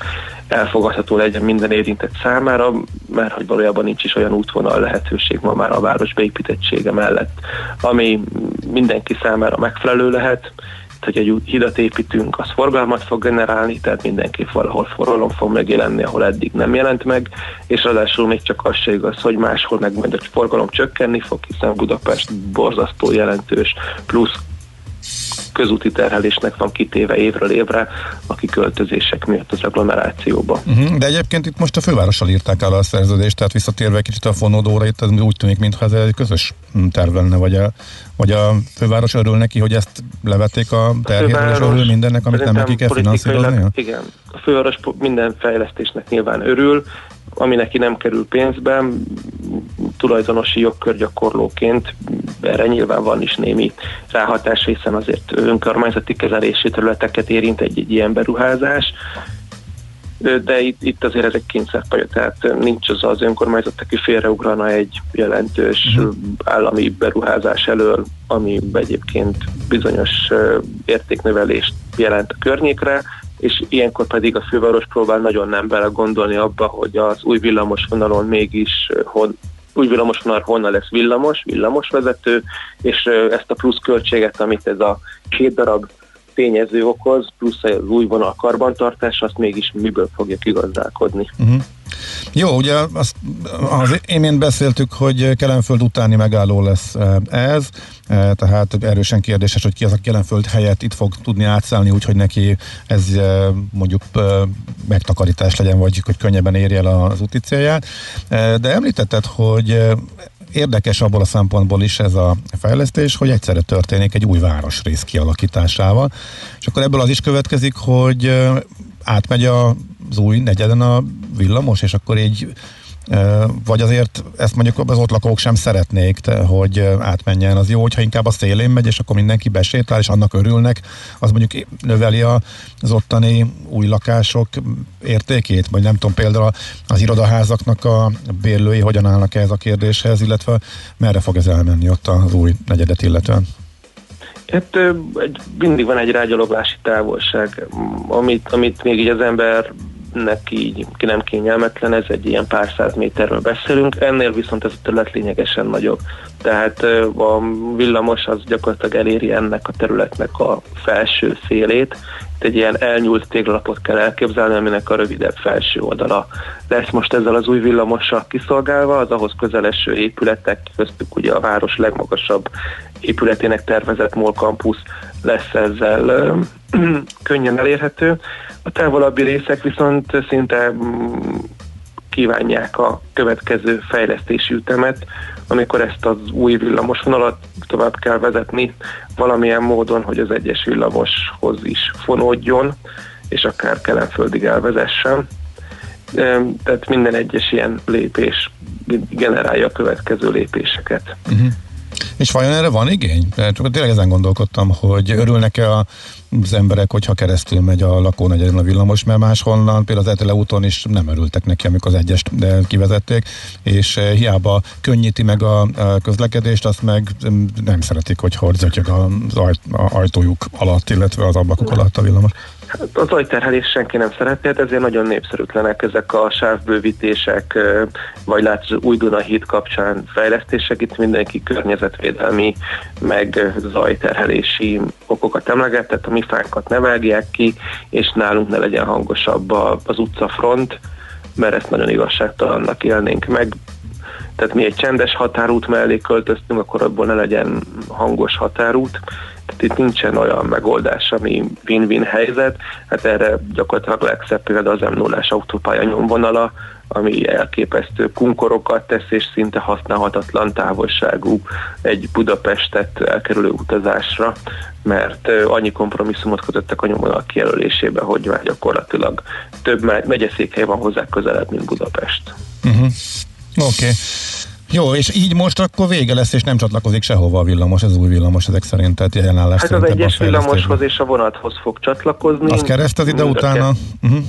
elfogadható legyen minden érintett számára, mert hogy valójában nincs is olyan útvonal lehetőség ma már a város beépítettsége mellett, ami mindenki számára megfelelő lehet, hogy egy hidat építünk, az forgalmat fog generálni, tehát mindenképp valahol forgalom fog megjelenni, ahol eddig nem jelent meg, és ráadásul még csak az se igaz, hogy máshol meg majd a forgalom csökkenni fog, hiszen Budapest borzasztó jelentős plusz közúti terhelésnek van kitéve évről évre a kiköltözések miatt az agglomerációba. Uh-huh. De egyébként itt most a fővárossal írták el a szerződést, tehát visszatérve kicsit a fonódóra, itt ez úgy tűnik, mintha ez egy közös terv lenne, vagy a, vagy a főváros örül neki, hogy ezt levették a terhéről, és örül mindennek, amit nem neki kell finanszírozni? Igen, a főváros minden fejlesztésnek nyilván örül, ami neki nem kerül pénzbe, tulajdonosi jogkörgyakorlóként erre nyilván van is némi ráhatás, hiszen azért önkormányzati kezelési területeket érint egy-egy ilyen beruházás, de itt, itt azért ez egy kényszerpálya, tehát nincs az az önkormányzat, aki félreugrana egy jelentős uh-huh. állami beruházás elől, ami egyébként bizonyos értéknövelést jelent a környékre, és ilyenkor pedig a főváros próbál nagyon nem bele gondolni abba, hogy az új villamos vonalon mégis hon, új villamos vonal honnan lesz villamos, villamosvezető, és ezt a plusz költséget, amit ez a két darab tényező okoz, plusz az új vonal karbantartás, azt mégis miből fogja kigazdálkodni. Uh-huh. Jó, ugye azt az imént beszéltük, hogy Kelenföld utáni megálló lesz ez, tehát erősen kérdéses, hogy ki az a Kelenföld helyett itt fog tudni átszállni, úgyhogy neki ez mondjuk megtakarítás legyen, vagy hogy könnyebben érje el az úti célját. De említetted, hogy érdekes abból a szempontból is ez a fejlesztés, hogy egyszerre történik egy új városrész kialakításával, és akkor ebből az is következik, hogy átmegy az új negyeden a villamos, és akkor így vagy azért ezt mondjuk az ott lakók sem szeretnék, hogy átmenjen. Az jó, hogyha inkább a szélén megy, és akkor mindenki besétál, és annak örülnek, az mondjuk növeli az ottani új lakások értékét, vagy nem tudom, például az irodaházaknak a bérlői hogyan állnak ez a kérdéshez, illetve merre fog ez elmenni ott az új negyedet illetően? Hát mindig van egy rágyaloglási távolság, amit, amit még így az ember neki így ki nem kényelmetlen, ez egy ilyen pár száz méterről beszélünk, ennél viszont ez a terület lényegesen nagyobb. Tehát a villamos az gyakorlatilag eléri ennek a területnek a felső szélét, itt egy ilyen elnyúlt téglalapot kell elképzelni, aminek a rövidebb felső oldala lesz most ezzel az új villamossal kiszolgálva, az ahhoz közeleső épületek, köztük ugye a város legmagasabb épületének tervezett MOL Campus lesz ezzel könnyen elérhető. A távolabbi részek viszont szinte mm, kívánják a következő fejlesztési ütemet, amikor ezt az új villamosvonalat tovább kell vezetni valamilyen módon, hogy az egyes villamoshoz is fonódjon, és akár kelenföldig elvezessen. Tehát minden egyes ilyen lépés generálja a következő lépéseket. Uh-huh. És vajon erre van igény? Csak tényleg ezen gondolkodtam, hogy örülnek-e a az emberek, hogyha keresztül megy a lakónegyeden a villamos, mert máshonnan, például az Etele úton is nem örültek neki, amikor az egyest de kivezették, és eh, hiába könnyíti meg a közlekedést, azt meg mm, nem szeretik, hogy horzatjag az ajtójuk alatt, illetve az ablakok alatt a villamos. Hát az ajterhelés senki nem szeretné, hát ezért nagyon népszerűtlenek ezek a sávbővítések, vagy látsz új Duna híd kapcsán fejlesztések, itt mindenki környezetvédelmi, meg zajterhelési okokat emleget, tehát a mi fánkat ne vágják ki, és nálunk ne legyen hangosabb az utcafront, mert ezt nagyon igazságtalannak élnénk meg. Tehát mi egy csendes határút mellé költöztünk, akkor abból ne legyen hangos határút. Tehát itt nincsen olyan megoldás, ami win-win helyzet. Hát erre gyakorlatilag legszebb példa az m 0 autópálya nyomvonala, ami elképesztő kunkorokat tesz, és szinte használhatatlan távolságú egy Budapestet elkerülő utazásra, mert annyi kompromisszumot kötöttek a nyomvonal kijelölésébe, hogy már gyakorlatilag több me- megyeszékhely van hozzá közelebb, mint Budapest. Uh-huh. Oké. Okay. Jó, és így most akkor vége lesz, és nem csatlakozik sehova a villamos, az új villamos ezek szerint, tehát jelenállás Hát az egyes villamoshoz és a vonathoz fog csatlakozni. Az keresztez ide Mind a utána? Uh-huh.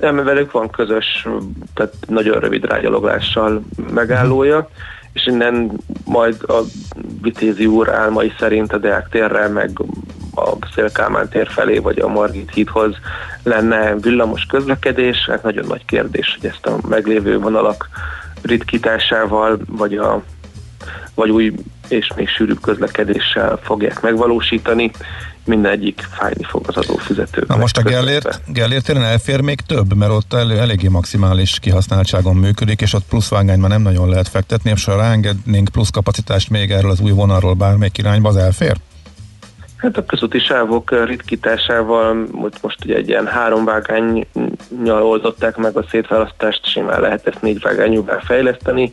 Nem, velük van közös, tehát nagyon rövid rágyaloglással megállója, és innen majd a Vitézi úr álmai szerint a Deák térre, meg a Szélkámán tér felé, vagy a Margit hídhoz lenne villamos közlekedés. Hát nagyon nagy kérdés, hogy ezt a meglévő vonalak ritkításával, vagy a vagy új és még sűrűbb közlekedéssel fogják megvalósítani. Mindegyik fájni fog az adófizetőknek. Na most a. Gellért, Gellért téren elfér még több, mert ott elő, eléggé maximális kihasználtságon működik, és ott plusz vágány már nem nagyon lehet fektetni, és ha ráengednénk plusz kapacitást még erről az új vonalról bármelyik irányba, az elfér? Hát a közúti sávok ritkításával most, most ugye egy ilyen három vágánynyal oldották meg a szétválasztást, simán lehet ezt négy vágányúvá fejleszteni.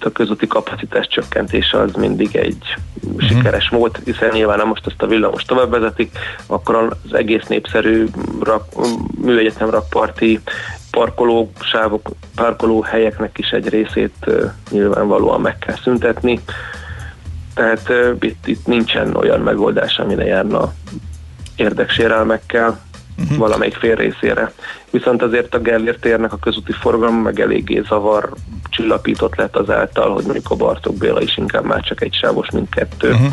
A közúti kapacitás csökkentése az mindig egy uh-huh. sikeres mód, hiszen nyilván ha most ezt a villamos tovább vezetik, akkor az egész népszerű rak, műegyetem rakparti parkoló sávok, parkoló helyeknek is egy részét uh, nyilvánvalóan meg kell szüntetni. Tehát uh, itt, itt nincsen olyan megoldás, ami ne járna érdeksérelmekkel uh-huh. valamelyik fél részére. Viszont azért a Gellért térnek a közúti forgalom meg eléggé zavar csillapított lett azáltal, hogy mondjuk a Bartók Béla is inkább már csak egy sávos, mint kettő. Uh-huh.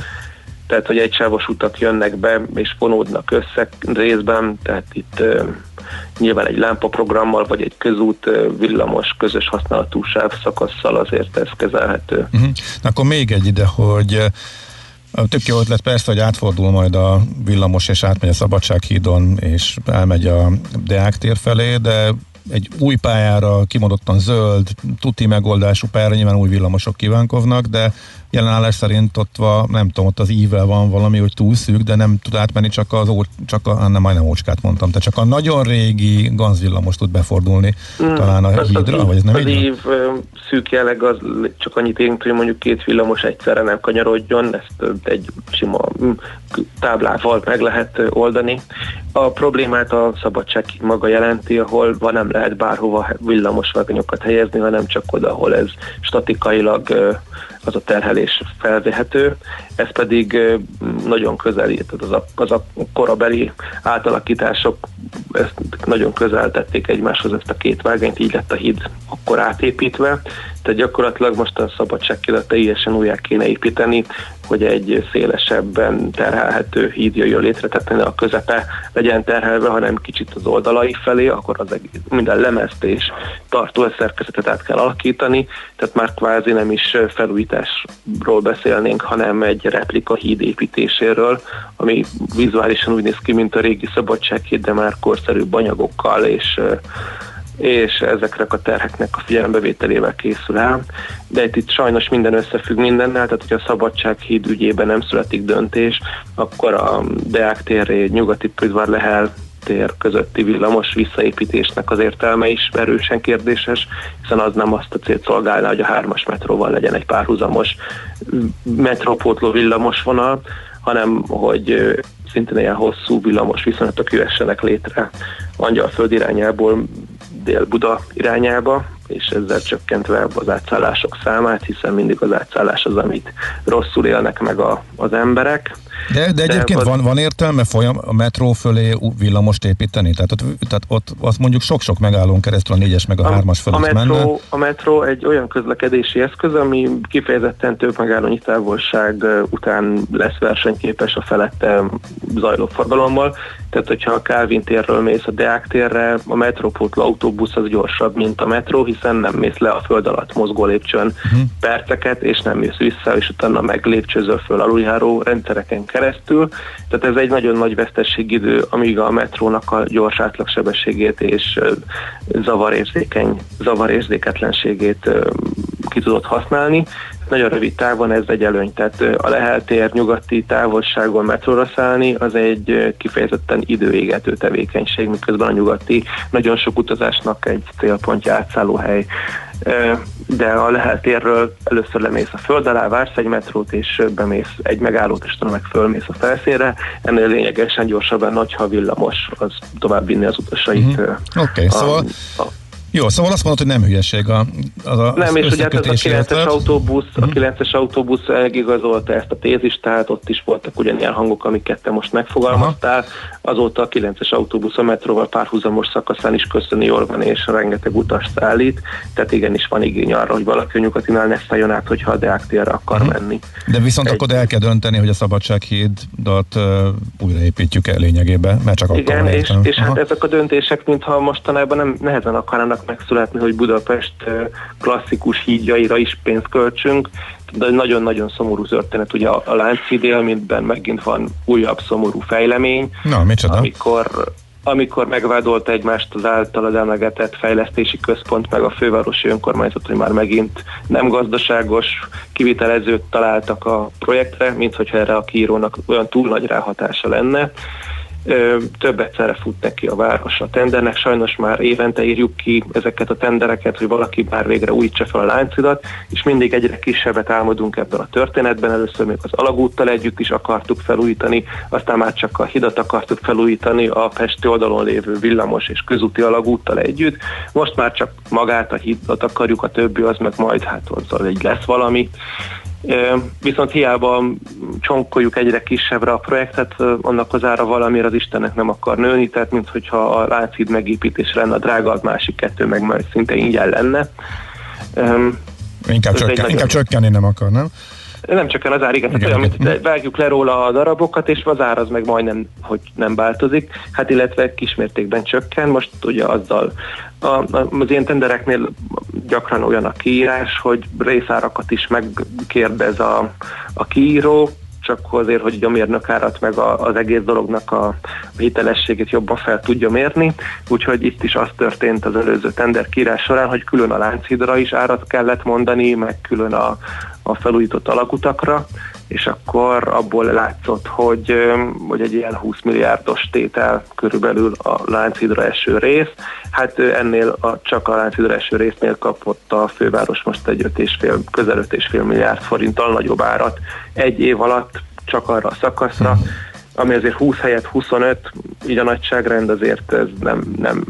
Tehát, hogy egy sávos utak jönnek be, és fonódnak össze részben, tehát itt uh, nyilván egy lámpaprogrammal, vagy egy közút uh, villamos, közös használatú sávszakasszal azért ez kezelhető. Uh-huh. Na, akkor még egy ide, hogy Tök jó ötlet persze, hogy átfordul majd a villamos, és átmegy a Szabadsághídon, és elmegy a Deák tér felé, de egy új pályára, kimondottan zöld, tuti megoldású pályára nyilván új villamosok kívánkoznak, de jelenállás szerint ott van, nem tudom, ott az ível van valami, hogy túl szűk, de nem tud átmenni csak az ó, csak a, nem, majdnem ócskát mondtam, tehát csak a nagyon régi ganzvillamos tud befordulni mm, talán a hídra, az vagy ez nem az így? év ö, szűk jelleg az csak annyit érint, hogy mondjuk két villamos egyszerre nem kanyarodjon, ezt egy sima mm, táblával meg lehet oldani. A problémát a szabadság maga jelenti, ahol van nem lehet bárhova villamos helyezni, hanem csak oda, ahol ez statikailag az a terhelés felvehető, ez pedig nagyon közeli, tehát az a, az a korabeli átalakítások ezt nagyon közel tették egymáshoz ezt a két vágányt, így lett a híd akkor átépítve, tehát gyakorlatilag most a szabadságkirat teljesen újjá kéne építeni, hogy egy szélesebben terhelhető híd jöjjön létre, tehát ne a közepe legyen terhelve, hanem kicsit az oldalai felé, akkor az egész, minden lemezt és tartó szerkezetet át kell alakítani, tehát már kvázi nem is felújításról beszélnénk, hanem egy replika híd építéséről, ami vizuálisan úgy néz ki, mint a régi szabadsághíd, de már korszerűbb anyagokkal és és ezeknek a terheknek a figyelembevételével készül el. De itt, itt sajnos minden összefügg mindennel, tehát hogyha a Szabadsághíd ügyében nem születik döntés, akkor a Deák tér, nyugati Püdvar Lehel tér közötti villamos visszaépítésnek az értelme is erősen kérdéses, hiszen az nem azt a célt szolgálná, hogy a hármas metróval legyen egy párhuzamos metrópótló villamos vonal, hanem hogy szintén ilyen hosszú villamos viszonylatok jöhessenek létre Angyalföld irányából Dél-Buda irányába, és ezzel csökkentve az átszállások számát, hiszen mindig az átszállás az, amit rosszul élnek meg a, az emberek. De, de egyébként az- van, van értelme folyam a metró fölé villamost építeni? Tehát ott, tehát ott azt mondjuk sok-sok megállón keresztül a négyes meg a, hármas a, fölött menne. metró, a metró egy olyan közlekedési eszköz, ami kifejezetten több megállónyi távolság után lesz versenyképes a felette zajló forgalommal. Tehát, hogyha a Kálvin térről mész a Deák térre, a metrópótló autóbusz az gyorsabb, mint a metró, hiszen nem mész le a föld alatt mozgó lépcsőn uh-huh. perceket, és nem jössz vissza, és utána meg lépcsőzöl föl aluljáró rendszereken keresztül. Tehát ez egy nagyon nagy vesztességidő, amíg a metrónak a gyors átlagsebességét és zavarérzékeny, zavarérzéketlenségét ki tudod használni. Nagyon rövid távon ez egy előny, tehát a leheltér nyugati távolságon metróra szállni, az egy kifejezetten időégető tevékenység, miközben a nyugati nagyon sok utazásnak egy célpontja átszállóhely. De a leheltérről először lemész a föld alá, vársz egy metrót, és bemész egy megállót, és meg fölmész a felszínre. Ennél lényegesen gyorsabban, hogyha villamos, az tovább vinni az utasait. Mhm. ö, Oké, okay, a- szóval a, jó, szóval azt mondod, hogy nem hülyeség a, az a nem, és ugye hát ez a összekötési 9-es ötlet. autóbusz, a Mhm. 9-es autóbusz igazolta ezt a tézist, tehát ott is voltak ugyanilyen hangok, amiket te most megfogalmaztál. Azóta a 9-es autóbusz a metróval párhuzamos szakaszán is köszöni van, és rengeteg utast szállít, tehát igenis van igény arra, hogy valaki a nyugatinál ne szálljon át, hogyha a Deák térre akar Mhm. menni. De viszont Egy- akkor el kell dönteni, hogy a Szabadsághídat uh, újraépítjük el lényegében, mert csak akkor Igen, van és, és hát Aha. ezek a döntések, mintha mostanában nem nehezen akarnának megszületni, hogy Budapest klasszikus hídjaira is pénzt költsünk, de nagyon-nagyon szomorú történet, ugye a, a Lánchíd élményben megint van újabb szomorú fejlemény, Na, micsoda? amikor amikor megvádolta egymást az általad emlegetett fejlesztési központ, meg a fővárosi önkormányzat, hogy már megint nem gazdaságos kivitelezőt találtak a projektre, mint hogyha erre a kiírónak olyan túl nagy ráhatása lenne. Több egyszerre fut neki a város a tendernek, sajnos már évente írjuk ki ezeket a tendereket, hogy valaki már végre újítsa fel a láncidat, és mindig egyre kisebbet álmodunk ebben a történetben. Először még az alagúttal együtt is akartuk felújítani, aztán már csak a hidat akartuk felújítani a Pesti oldalon lévő villamos és közúti alagúttal együtt. Most már csak magát a hidat akarjuk, a többi az meg majd hát azzal egy lesz valami. Viszont hiába csonkoljuk egyre kisebbre a projektet, annak az ára valamiért az Istennek nem akar nőni, tehát mint hogyha a Lánchíd megépítés lenne a drága, a másik kettő meg majd szinte ingyen lenne. Inkább, csökken, inkább csökkenni nem akar, nem? Nem csökken az ár, igen, Igen, tehát olyan, mint vágjuk le róla a darabokat, és az ár az meg majdnem, hogy nem változik, hát illetve kismértékben csökken, most ugye azzal a, a, az ilyen tendereknél gyakran olyan a kiírás, hogy részárakat is megkérdez a, a kiíró, csak azért, hogy a mérnökárat meg a, az egész dolognak a, hitelességét jobban fel tudja mérni. Úgyhogy itt is az történt az előző tender kírás során, hogy külön a Lánchídra is árat kellett mondani, meg külön a, a felújított alakutakra, és akkor abból látszott, hogy, hogy egy ilyen 20 milliárdos tétel körülbelül a Lánchídra eső rész. Hát ennél a, csak a Lánchídra eső résznél kapott a főváros most egy 5,5, közel 5,5 milliárd forinttal nagyobb árat egy év alatt csak arra a szakaszra, ami azért 20 helyett 25, így a nagyságrend azért ez nem, nem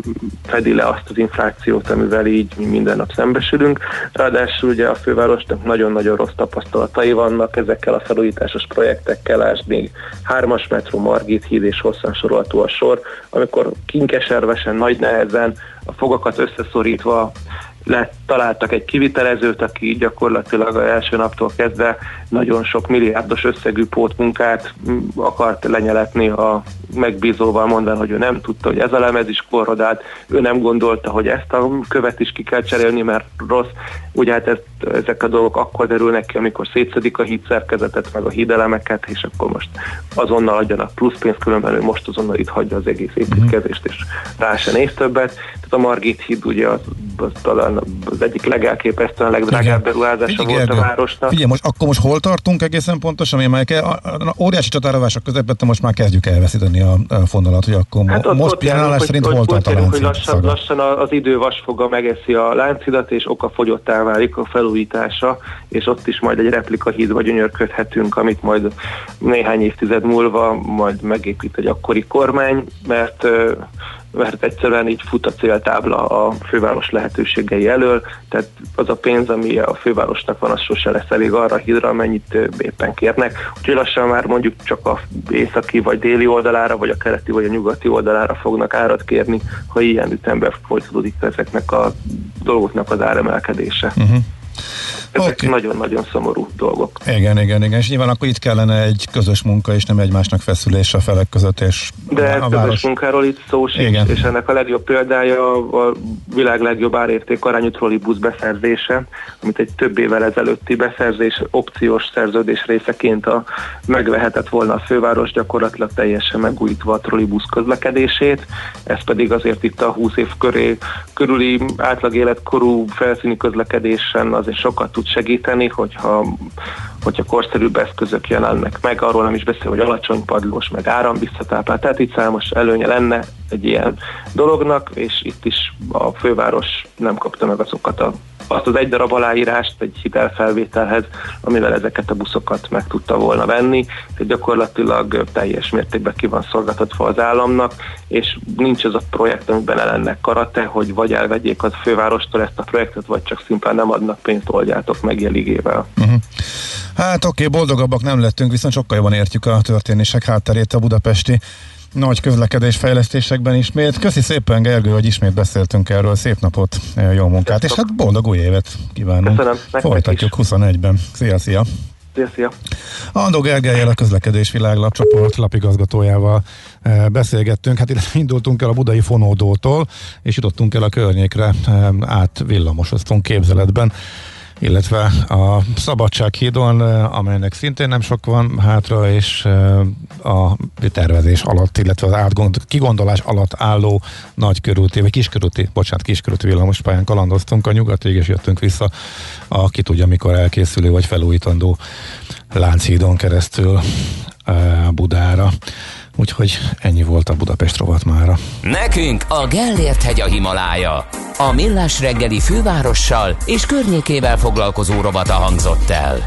fedi le azt az inflációt, amivel így mi minden nap szembesülünk. Ráadásul ugye a fővárosnak nagyon-nagyon rossz tapasztalatai vannak ezekkel a felújításos projektekkel, lásd még hármas metró, Margit híd és hosszan sorolható a sor, amikor kinkeservesen, nagy nehezen a fogakat összeszorítva lett, találtak egy kivitelezőt, aki gyakorlatilag az első naptól kezdve nagyon sok milliárdos összegű pótmunkát akart lenyeletni a megbízóval, mondván, hogy ő nem tudta, hogy ez a lemez is korrodált, ő nem gondolta, hogy ezt a követ is ki kell cserélni, mert rossz. Ugye hát ezt, ezek a dolgok akkor derülnek ki, amikor szétszedik a hídszerkezetet, meg a hídelemeket, és akkor most azonnal adjanak plusz pénzt, különben ő most azonnal itt hagyja az egész építkezést, és rá se néz többet. Tehát a Margit híd ugye az, az talán az egyik legelképesztően legdrágább beruházása volt a Gergő, városnak. Figyelj, most, akkor most hol tartunk egészen pontosan, ami már ke- a, a, a, óriási csatárovások közepette most már kezdjük elveszíteni a, a fonalat, hogy akkor hát ott- most járunk, szerint hogy, hol tart a láncid hogy lassan, szaga? lassan a- az idő vasfoga megeszi a láncidat, és okafogyottá válik a felújítása, és ott is majd egy replika hídba gyönyörködhetünk, amit majd néhány évtized múlva majd megépít egy akkori kormány, mert mert egyszerűen így fut a céltábla a főváros lehetőségei elől, tehát az a pénz, ami a fővárosnak van, az sose lesz elég arra a hídra, amennyit éppen kérnek. Úgyhogy lassan már mondjuk csak a északi vagy déli oldalára, vagy a keleti vagy a nyugati oldalára fognak árat kérni, ha ilyen ütemben folytatódik ezeknek a dolgoknak az áremelkedése. Uh-huh. Ezek Oké. nagyon-nagyon szomorú dolgok. Igen, igen, igen. És nyilván akkor itt kellene egy közös munka, és nem egymásnak feszülés a felek között, és De a közös város... munkáról itt szó sincs, Igen. és ennek a legjobb példája a világ legjobb árérték arányú trollibusz beszerzése, amit egy több évvel ezelőtti beszerzés opciós szerződés részeként a, megvehetett volna a főváros gyakorlatilag teljesen megújítva a trollibusz közlekedését, ez pedig azért itt a 20 év köré körüli átlag életkorú felszíni közlekedésen az sokat tud segíteni, hogyha, hogyha korszerűbb eszközök jelennek meg, arról nem is beszél, hogy alacsony padlós, meg áramvisszatáplált, tehát itt számos előnye lenne egy ilyen dolognak, és itt is a főváros nem kapta meg azokat a azt az egy darab aláírást egy hitelfelvételhez, amivel ezeket a buszokat meg tudta volna venni, tehát gyakorlatilag teljes mértékben ki van szolgáltatva az államnak, és nincs az a projekt, amiben ellennek karate, hogy vagy elvegyék az fővárostól ezt a projektet, vagy csak szimplán nem adnak pénzt, oldjátok meg jeligével. Uh-huh. Hát oké, okay, boldogabbak nem lettünk, viszont sokkal jobban értjük a történések hátterét a budapesti nagy közlekedés fejlesztésekben ismét. Köszi szépen Gergő, hogy ismét beszéltünk erről. Szép napot, jó munkát, és hát boldog új évet kívánunk. Köszönöm, Folytatjuk 21-ben. Szia, szia! Szia, szia! Andó Gergelyel a közlekedés világlapcsoport lapigazgatójával e, beszélgettünk. Hát illetve indultunk el a budai fonódótól, és jutottunk el a környékre, e, át villamosoztunk képzeletben illetve a Szabadsághídon, amelynek szintén nem sok van hátra, és a tervezés alatt, illetve az átgond, kigondolás alatt álló nagykörúti, vagy kiskörúti, bocsánat, kiskörúti villamospályán kalandoztunk a nyugatig, és jöttünk vissza a ki tudja, mikor elkészülő vagy felújítandó Lánchídon keresztül Budára. Úgyhogy ennyi volt a Budapest rovat mára. Nekünk a Gellért hegy a Himalája. A Millás reggeli fővárossal és környékével foglalkozó rovata hangzott el.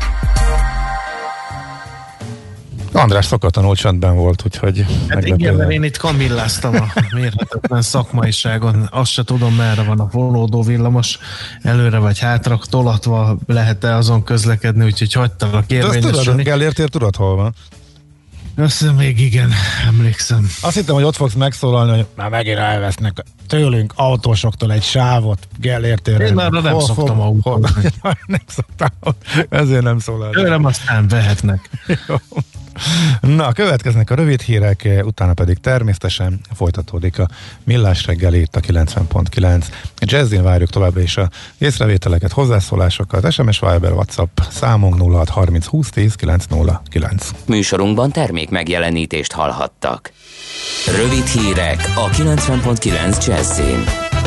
András szokatlanul csendben volt, úgyhogy... Hát igen, mert én itt kamilláztam a mérhetetlen szakmaiságon. Azt se tudom, merre van a volódó villamos, előre vagy hátra tolatva lehet-e azon közlekedni, úgyhogy hagytalak érvényesülni. Azt tudod, Gellértért tudod, hol van? Azt még igen, emlékszem. Azt hittem, hogy ott fogsz megszólalni, hogy már megint elvesznek tőlünk autósoktól egy sávot Gellértére. Én már nem hol, szoktam autót. Nem szoktam, ezért nem szólál. Tőlem aztán vehetnek. Jó. Na, következnek a rövid hírek, utána pedig természetesen folytatódik a millás reggel itt a 90.9. Jazzin várjuk továbbra is a észrevételeket, hozzászólásokat, SMS Viber, WhatsApp számunk 0630 20 10 909. Műsorunkban termék megjelenítést hallhattak. Rövid hírek a 90.9 Jazzin.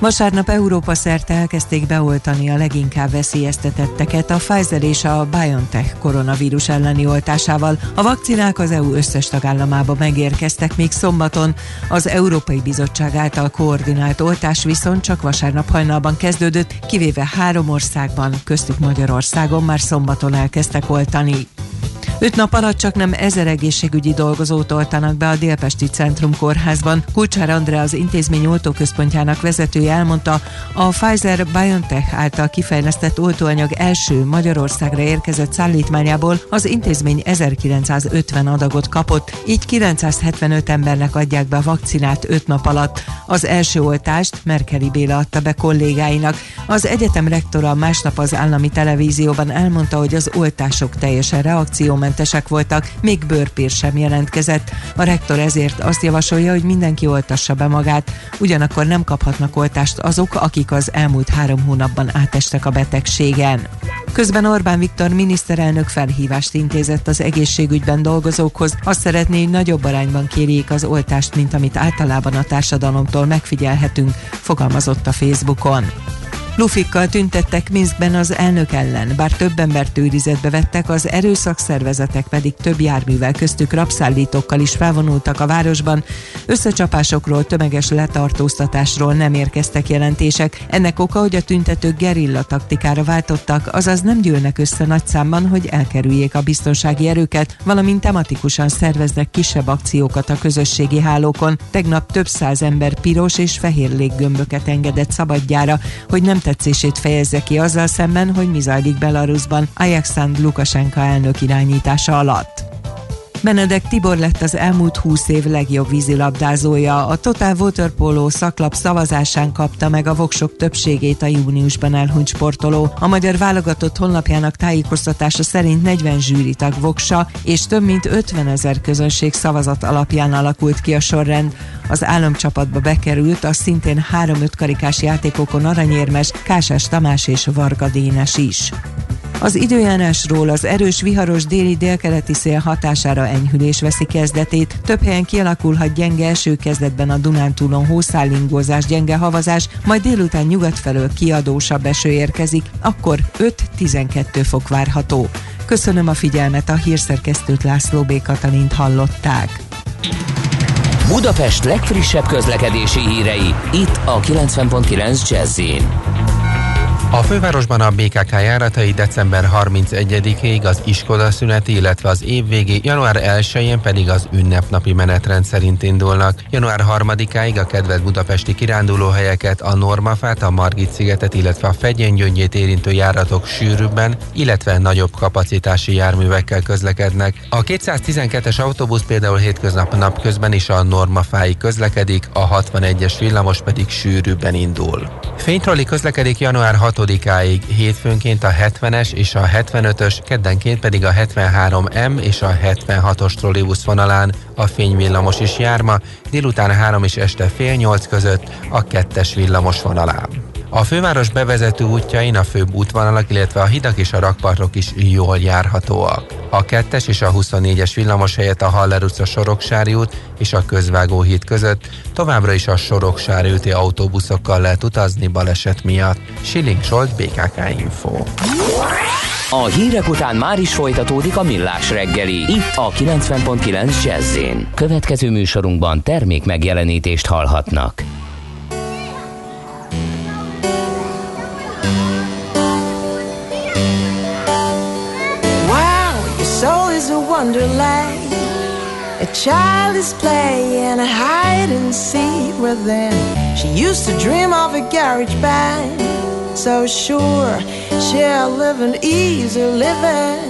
Vasárnap Európa szerte elkezdték beoltani a leginkább veszélyeztetetteket a Pfizer és a BioNTech koronavírus elleni oltásával. A vakcinák az EU összes tagállamába megérkeztek még szombaton. Az Európai Bizottság által koordinált oltás viszont csak vasárnap hajnalban kezdődött, kivéve három országban, köztük Magyarországon már szombaton elkezdtek oltani. Öt nap alatt csak nem ezer egészségügyi dolgozót oltanak be a Délpesti Centrum Kórházban. Kulcsár Andrea az intézmény oltóközpontjának vezetője elmondta, a Pfizer-BioNTech által kifejlesztett oltóanyag első Magyarországra érkezett szállítmányából az intézmény 1950 adagot kapott, így 975 embernek adják be a vakcinát 5 nap alatt. Az első oltást Merkeli Béla adta be kollégáinak. Az egyetem rektora másnap az állami televízióban elmondta, hogy az oltások teljesen reakciómentesek voltak, még bőrpír sem jelentkezett. A rektor ezért azt javasolja, hogy mindenki oltassa be magát, ugyanakkor nem kaphatnak oltást azok, akik az elmúlt három hónapban átestek a betegségen. Közben Orbán Viktor miniszterelnök felhívást intézett az egészségügyben dolgozókhoz. Azt szeretné, hogy nagyobb arányban kérjék az oltást, mint amit általában a társadalomtól megfigyelhetünk, fogalmazott a Facebookon. Lufikkal tüntettek Minskben az elnök ellen, bár több embert őrizetbe vettek, az erőszakszervezetek pedig több járművel köztük rapszállítókkal is felvonultak a városban. Összecsapásokról, tömeges letartóztatásról nem érkeztek jelentések. Ennek oka, hogy a tüntetők gerilla taktikára váltottak, azaz nem gyűlnek össze nagy számban, hogy elkerüljék a biztonsági erőket, valamint tematikusan szerveznek kisebb akciókat a közösségi hálókon. Tegnap több száz ember piros és fehér léggömböket engedett szabadjára, hogy nem tetszését fejezze ki azzal szemben, hogy mi zajlik Belarusban Alexandr Lukasenka elnök irányítása alatt. Benedek Tibor lett az elmúlt 20 év legjobb vízilabdázója. A Total Waterpolo szaklap szavazásán kapta meg a voksok többségét a júniusban elhunyt sportoló. A magyar válogatott honlapjának tájékoztatása szerint 40 zsűritag voksa és több mint 50 ezer közönség szavazat alapján alakult ki a sorrend. Az államcsapatba bekerült a szintén 3-5 karikás játékokon aranyérmes Kásás Tamás és Varga Dénes is. Az időjárásról az erős viharos déli délkeleti szél hatására enyhülés veszi kezdetét. Több helyen kialakulhat gyenge eső kezdetben a Dunántúlon hószállingózás, gyenge havazás, majd délután nyugat felől kiadósabb eső érkezik, akkor 5-12 fok várható. Köszönöm a figyelmet, a hírszerkesztőt László B. Katalint hallották. Budapest legfrissebb közlekedési hírei, itt a 90.9 jazz A fővárosban a BKK járatai december 31-ig az iskola szüneti, illetve az évvégi, január 1-én pedig az ünnepnapi menetrend szerint indulnak. Január 3-áig a kedvelt budapesti kirándulóhelyeket, a Normafát, a Margit szigetet, illetve a Fegyengyöngyét érintő járatok sűrűbben, illetve nagyobb kapacitási járművekkel közlekednek. A 212-es autóbusz például hétköznap napközben is a Normafáig közlekedik, a 61-es villamos pedig sűrűbben indul. Fénytroli közlekedik január 6-áig, hétfőnként a 70-es és a 75-ös, keddenként pedig a 73M és a 76-os trollibusz vonalán a fényvillamos is járma, délután 3 és este fél 8 között a kettes villamos vonalán. A főváros bevezető útjain a főbb útvonalak, illetve a hidak és a rakpartok is jól járhatóak. A 2-es és a 24-es villamos helyett a Haller utca Soroksári út és a Közvágó híd között továbbra is a Soroksári úti autóbuszokkal lehet utazni baleset miatt. Schilling Scholt, BKK Info. A hírek után már is folytatódik a millás reggeli, itt a 90.9 jazz Következő műsorunkban termék megjelenítést hallhatnak. Wonderland. A child is playing a hide and seek within. She used to dream of a garage band. So sure, she'll live an easy living.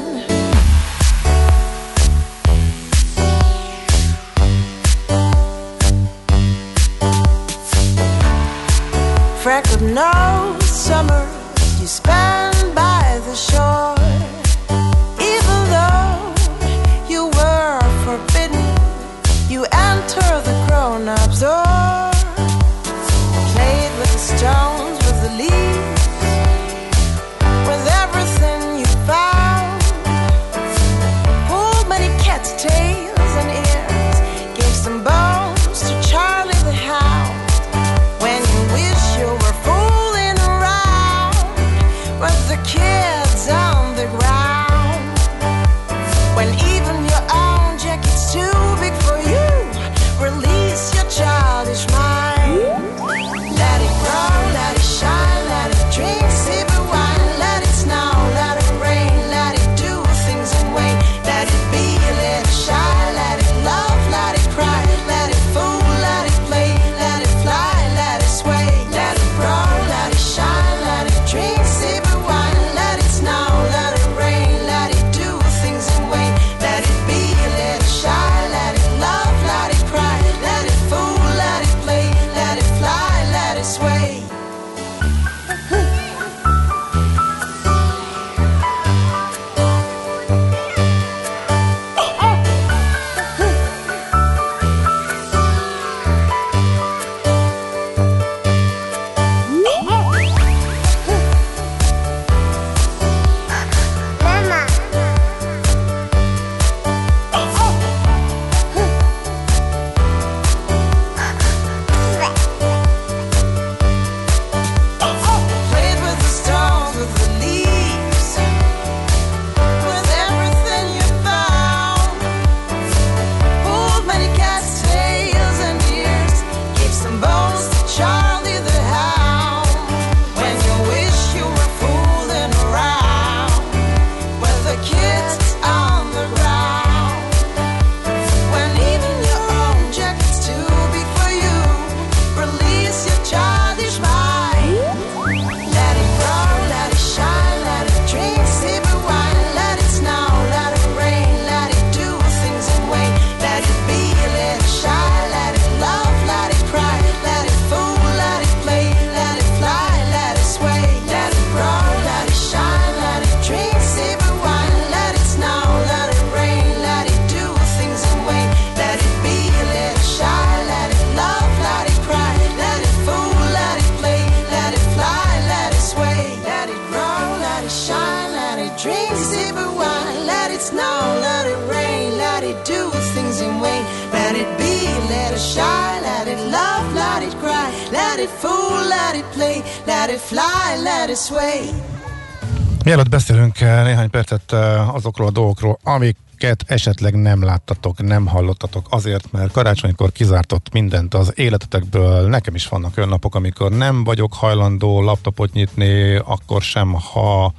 Mielőtt beszélünk eh, néhány percet eh, azokról a dolgokról, amiket esetleg nem láttatok, nem hallottatok, azért, mert karácsonykor kizártott mindent az életetekből. Nekem is vannak olyan napok, amikor nem vagyok hajlandó laptopot nyitni, akkor sem, ha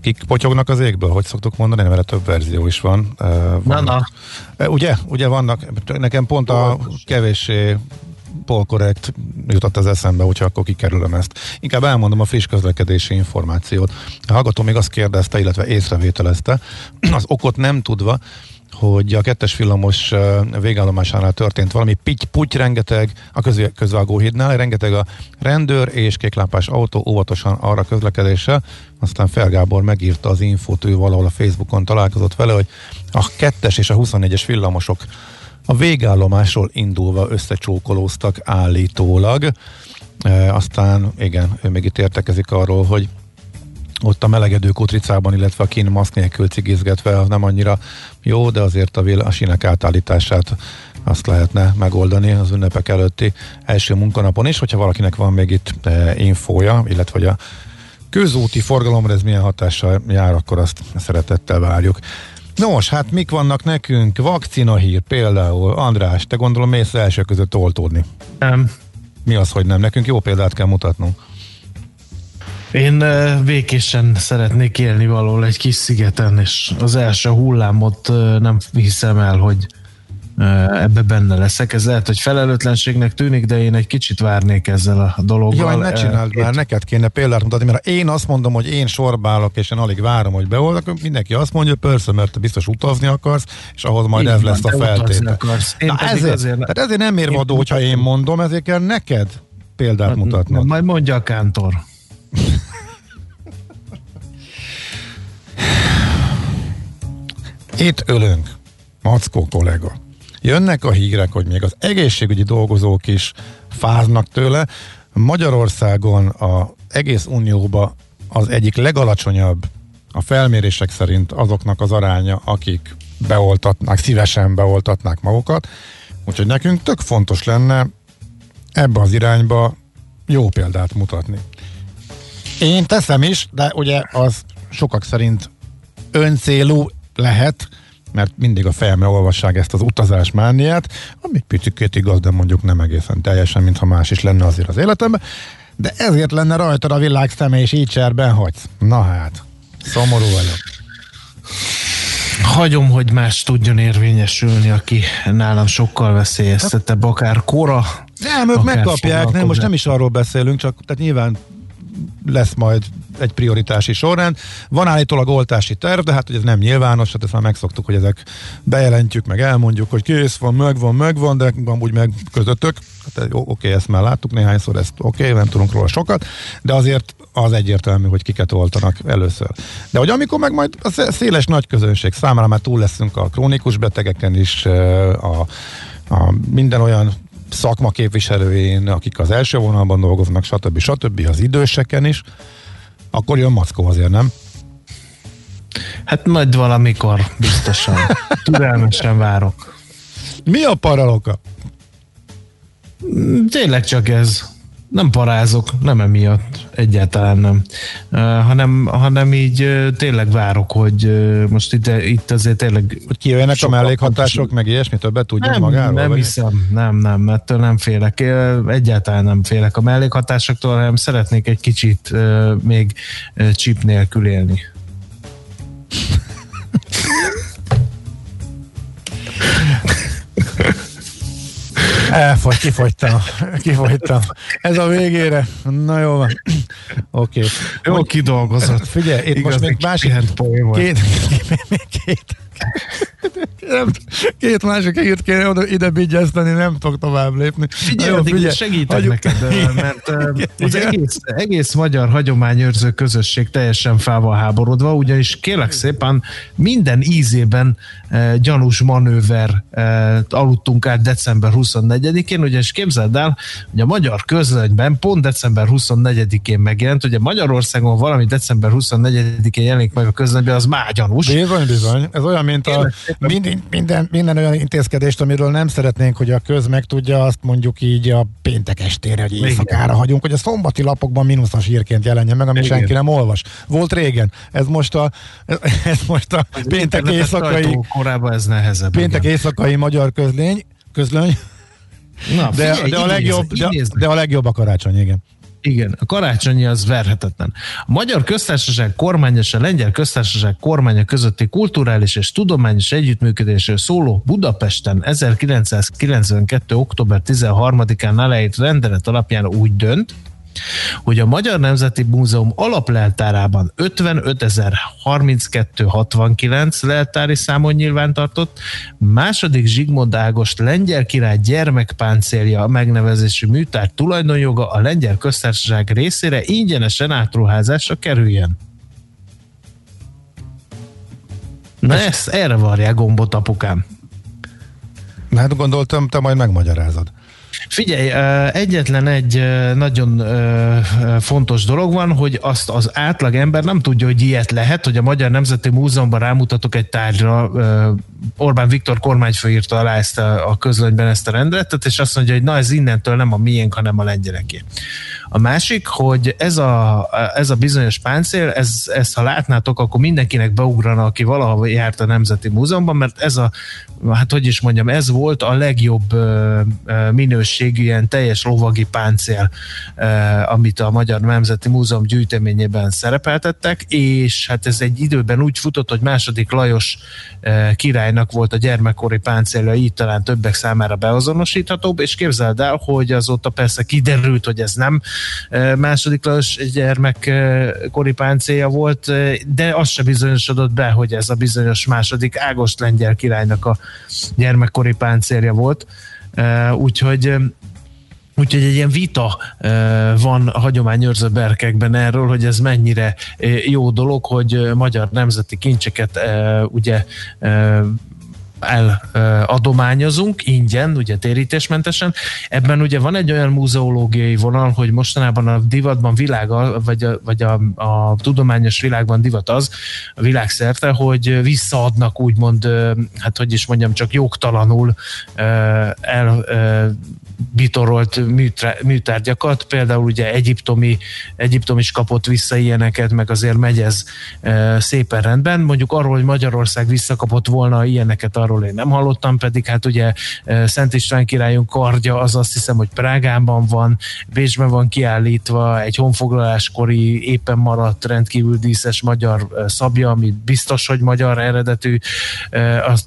kik potyognak az égből, hogy szoktuk mondani, mert több verzió is van. Eh, Na, na. Ugye, ugye vannak, nekem pont a kevéssé polkorrekt jutott az eszembe, úgyhogy akkor kikerülöm ezt. Inkább elmondom a friss közlekedési információt. A hallgató még azt kérdezte, illetve észrevételezte, az okot nem tudva, hogy a kettes villamos végállomásánál történt valami pitty-puty rengeteg a közvágóhídnál, rengeteg a rendőr és kéklámpás autó óvatosan arra közlekedéssel, aztán Felgábor megírta az infót, ő valahol a Facebookon találkozott vele, hogy a kettes és a 24-es villamosok a végállomásról indulva összecsókolóztak állítólag. E, aztán igen, ő még itt értekezik arról, hogy ott a melegedő kutricában, illetve a kín maszk nélkül cigizgetve, az nem annyira jó, de azért a, vél- a sínek átállítását azt lehetne megoldani az ünnepek előtti első munkanapon is, hogyha valakinek van még itt e, infója, illetve hogy a közúti forgalomra ez milyen hatással jár, akkor azt szeretettel várjuk. Nos, hát mik vannak nekünk? Vakcina hír például. András, te gondolom mész első között oltódni. Nem. Mi az, hogy nem? Nekünk jó példát kell mutatnunk. Én békésen szeretnék élni valahol egy kis szigeten, és az első hullámot nem hiszem el, hogy ebbe benne leszek. Ez lehet, hogy felelőtlenségnek tűnik, de én egy kicsit várnék ezzel a dologgal. Jaj, ne csináld már, neked kéne példát mutatni, mert ha én azt mondom, hogy én sorba állok, és én alig várom, hogy beold, akkor mindenki azt mondja, persze, mert te biztos utazni akarsz, és ahhoz majd Így ez van, lesz a feltétel. Na ezért, azért- tehát ezért nem mérvadó, hogyha én mondom, ezért kell neked példát mutatnod. Majd mondja a kántor. Itt ölünk, Mackó kollega. Jönnek a hírek, hogy még az egészségügyi dolgozók is fáznak tőle. Magyarországon a egész unióba az egyik legalacsonyabb a felmérések szerint azoknak az aránya, akik beoltatnák, szívesen beoltatnák magukat. Úgyhogy nekünk tök fontos lenne ebbe az irányba jó példát mutatni. Én teszem is, de ugye az sokak szerint öncélú lehet, mert mindig a fejemre olvassák ezt az utazás mániát, ami picikét igaz, de mondjuk nem egészen teljesen, mintha más is lenne azért az életemben, de ezért lenne rajtad a világ szeme, és így cserben hagysz. Na hát, szomorú vagyok. Hagyom, hogy más tudjon érvényesülni, aki nálam sokkal veszélyeztetebb, akár kora. Nem, ők megkapják, nem, most nem is arról beszélünk, csak tehát nyilván lesz majd egy prioritási sorrend. Van állítólag oltási terv, de hát hogy ez nem nyilvános, hát ezt már megszoktuk, hogy ezek bejelentjük, meg elmondjuk, hogy kész van, megvan, megvan, de amúgy meg közöttök. Hát jó, oké, ezt már láttuk néhányszor, ezt oké, nem tudunk róla sokat, de azért az egyértelmű, hogy kiket oltanak először. De hogy amikor meg majd a szé- széles nagy közönség számára már túl leszünk a krónikus betegeken is, a, a minden olyan szakma képviselőjén, akik az első vonalban dolgoznak, stb. stb. az időseken is, akkor jön Mackó azért, nem? Hát majd valamikor biztosan. Türelmesen várok. Mi a paraloka? Tényleg csak ez. Nem parázok, nem emiatt, egyáltalán nem. Uh, hanem, hanem így uh, tényleg várok, hogy uh, most itt, itt azért tényleg... Hogy kijöjjenek a mellékhatások, meg ilyesmi, többet tudjunk Nem, magáról? nem vagy? hiszem, nem, nem, ettől nem félek. Egyáltalán nem félek a mellékhatásoktól, hanem szeretnék egy kicsit uh, még uh, chip nélkül élni. Elfogy, kifogytam. kifogytam. Ez a végére. Na jó van. Oké. Okay. Jó kidolgozott. Figyelj, itt most Igazi még másik... Két, két, két, nem, két másik hírt kéne oda, ide bigyezteni, nem tudok tovább lépni. Figyelj, jó, figyelj, segítek hagyjuk- neked, mert az egész, egész magyar hagyományőrző közösség teljesen fával háborodva, ugyanis kérlek szépen minden ízében e, gyanús manőver e, aludtunk át december 24-én, ugyanis képzeld el, hogy a magyar közlönyben pont december 24-én megjelent, ugye Magyarországon valami december 24-én jelenik meg a közlönyben, az már gyanús. Bizony, bizony. Ez olyan, mint a, Kérlek szépen. mindig, min- minden, minden olyan intézkedést, amiről nem szeretnénk, hogy a köz megtudja, azt mondjuk így a péntek estére, hogy éjszakára hagyunk, hogy a szombati lapokban mínuszas hírként jelenjen meg, amit Igen. senki nem olvas. Volt régen. Ez most a, ez most a péntek éjszakai, sajtó korában ez nehezebb. péntek igen. éjszakai magyar közlény, közlöny, Na, de, figyelj, de, a idézd- legjobb, de, idézd de a legjobb a karácsony, igen. Igen, a karácsonyi az verhetetlen. A Magyar Köztársaság kormánya és a Lengyel Köztársaság kormánya közötti kulturális és tudományos együttműködésről szóló Budapesten 1992. október 13-án aláírt rendelet alapján úgy dönt, hogy a Magyar Nemzeti Múzeum alapleltárában 55.032,69 leltári számon nyilvántartott, második Zsigmond Ágost lengyel király gyermekpáncélja a megnevezésű műtár tulajdonjoga a lengyel köztársaság részére ingyenesen átruházásra kerüljen. Na ezt erre varják gombot, apukám. Hát gondoltam, te majd megmagyarázod. Figyelj, egyetlen egy nagyon fontos dolog van, hogy azt az átlag ember nem tudja, hogy ilyet lehet, hogy a Magyar Nemzeti Múzeumban rámutatok egy tárgyra, Orbán Viktor kormányfő írta alá ezt a, a közlönyben ezt a rendeletet, és azt mondja, hogy na ez innentől nem a miénk, hanem a lengyeleké. A másik, hogy ez a, ez a bizonyos páncél, ez, ezt ha látnátok, akkor mindenkinek beugrana, aki valaha járt a Nemzeti Múzeumban, mert ez a, hát hogy is mondjam, ez volt a legjobb minőségű ilyen teljes lovagi páncél, amit a Magyar Nemzeti Múzeum gyűjteményében szerepeltettek, és hát ez egy időben úgy futott, hogy második Lajos királynak volt a gyermekkori páncélja, így talán többek számára beazonosíthatóbb, és képzeld el, hogy azóta persze kiderült, hogy ez nem második Lajos gyermekkori páncélja volt, de az se bizonyosodott be, hogy ez a bizonyos második Ágost lengyel királynak a gyermekkori páncélja volt. Úgyhogy Úgyhogy egy ilyen vita van a hagyományőrző berkekben erről, hogy ez mennyire jó dolog, hogy magyar nemzeti kincseket ugye eladományozunk ingyen, ugye térítésmentesen. Ebben ugye van egy olyan múzeológiai vonal, hogy mostanában a divatban világa, vagy a, vagy a, a tudományos világban divat az, a világszerte, hogy visszaadnak úgymond, hát hogy is mondjam, csak jogtalanul el bitorolt műtárgyakat, például ugye egyiptomi, egyiptom is kapott vissza ilyeneket, meg azért megy ez e, szépen rendben. Mondjuk arról, hogy Magyarország visszakapott volna ilyeneket, arról én nem hallottam, pedig hát ugye e, Szent István királyunk kardja, az azt hiszem, hogy Prágában van, Bécsben van kiállítva, egy honfoglaláskori éppen maradt rendkívül díszes magyar e, szabja, ami biztos, hogy magyar eredetű. Azt,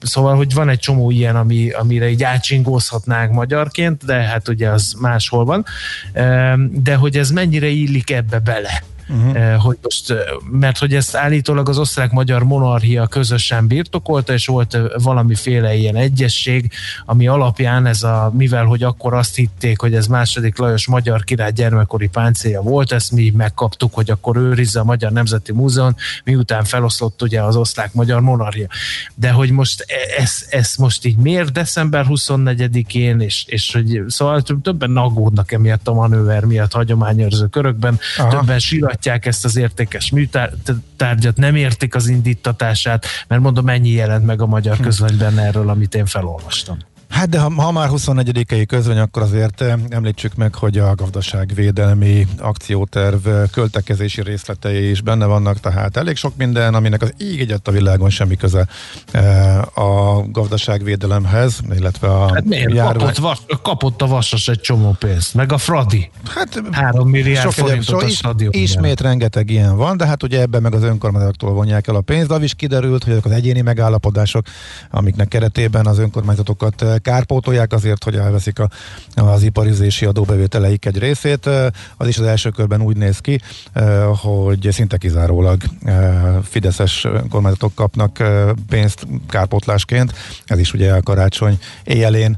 szóval, hogy van egy csomó ilyen, ami, amire így átsingózhatnánk magyarként, de hát ugye az máshol van. De hogy ez mennyire illik ebbe bele? Uh-huh. Hogy most, eh, mert hogy ezt állítólag az osztrák-magyar monarchia közösen birtokolta, és volt eh, valamiféle ilyen egyesség, ami alapján ez a, mivel hogy akkor azt hitték, hogy ez második Lajos magyar király gyermekkori páncélja volt, ezt mi megkaptuk, hogy akkor őrizze a Magyar Nemzeti Múzeum, miután feloszlott ugye az osztrák-magyar monarchia. De hogy most e- ez, ez most így miért december 24-én, és, és hogy szóval többen aggódnak emiatt a manőver miatt hagyományőrző körökben, Aha. Többen siratják ezt az értékes műtárgyat, nem értik az indítatását, mert mondom, ennyi jelent meg a magyar közlönyben erről, amit én felolvastam. Hát de ha, ha már 24-i közöny, akkor azért eh, említsük meg, hogy a gazdaságvédelmi akcióterv eh, költekezési részletei is benne vannak, tehát elég sok minden, aminek az így egyet a világon semmi köze eh, a gazdaságvédelemhez, illetve a Hát miért? járvány. Kapott, vas, kapott a Vasas egy csomó pénzt, meg a Fradi. Hát 3 milliárd forintot a stadion. ismét rengeteg ilyen van, de hát ugye ebben meg az önkormányzatoktól vonják el a pénzt, de az is kiderült, hogy ezek az egyéni megállapodások, amiknek keretében az önkormányzatokat kárpótolják azért, hogy elveszik a, az iparizési adóbevételeik egy részét. Az is az első körben úgy néz ki, hogy szinte kizárólag fideszes önkormányzatok kapnak pénzt kárpótlásként. Ez is ugye a karácsony éjjelén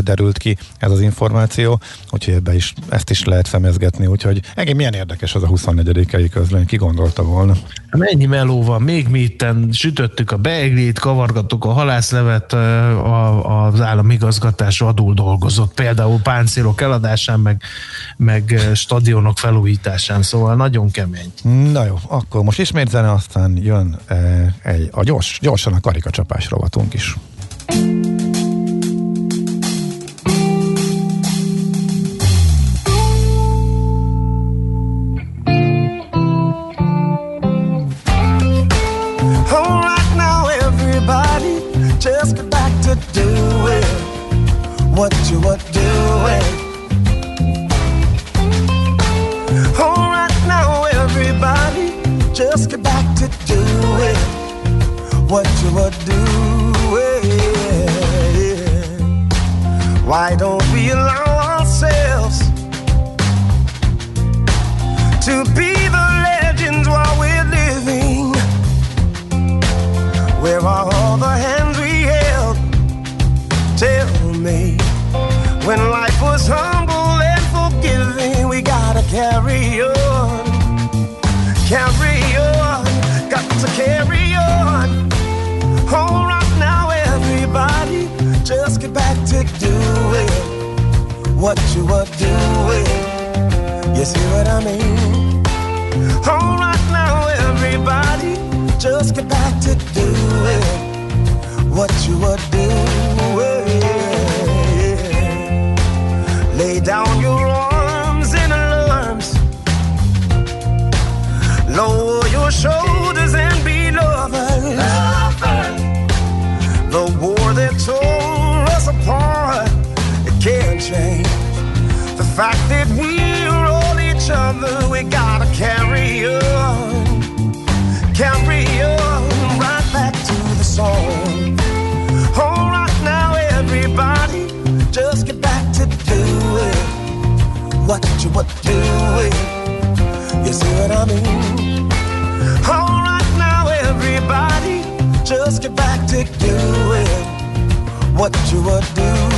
derült ki ez az információ, úgyhogy ebbe is, ezt is lehet szemezgetni, úgyhogy engem milyen érdekes az a 24-i közlöny, ki gondolta volna. Mennyi meló van, még mi itten sütöttük a beiglit, kavargattuk a halászlevet ö, a, az államigazgatás adul dolgozott, például páncélok eladásán, meg, meg eh, stadionok felújításán, szóval nagyon kemény. Na jó, akkor most ismét zene, aztán jön e, egy, a gyors, gyorsan a karikacsapás rovatunk is. All to doing what you were doing. Why don't we allow ourselves to be the legends while we're living? Where are all the hands to doing what you were doing. You see what I mean? All right now, everybody, just get back to doing what you were doing. Lay down your arms in alarms, lower your shoulders and what you were doing. You see what I mean? All right now, everybody, just get back to doing what you were doing.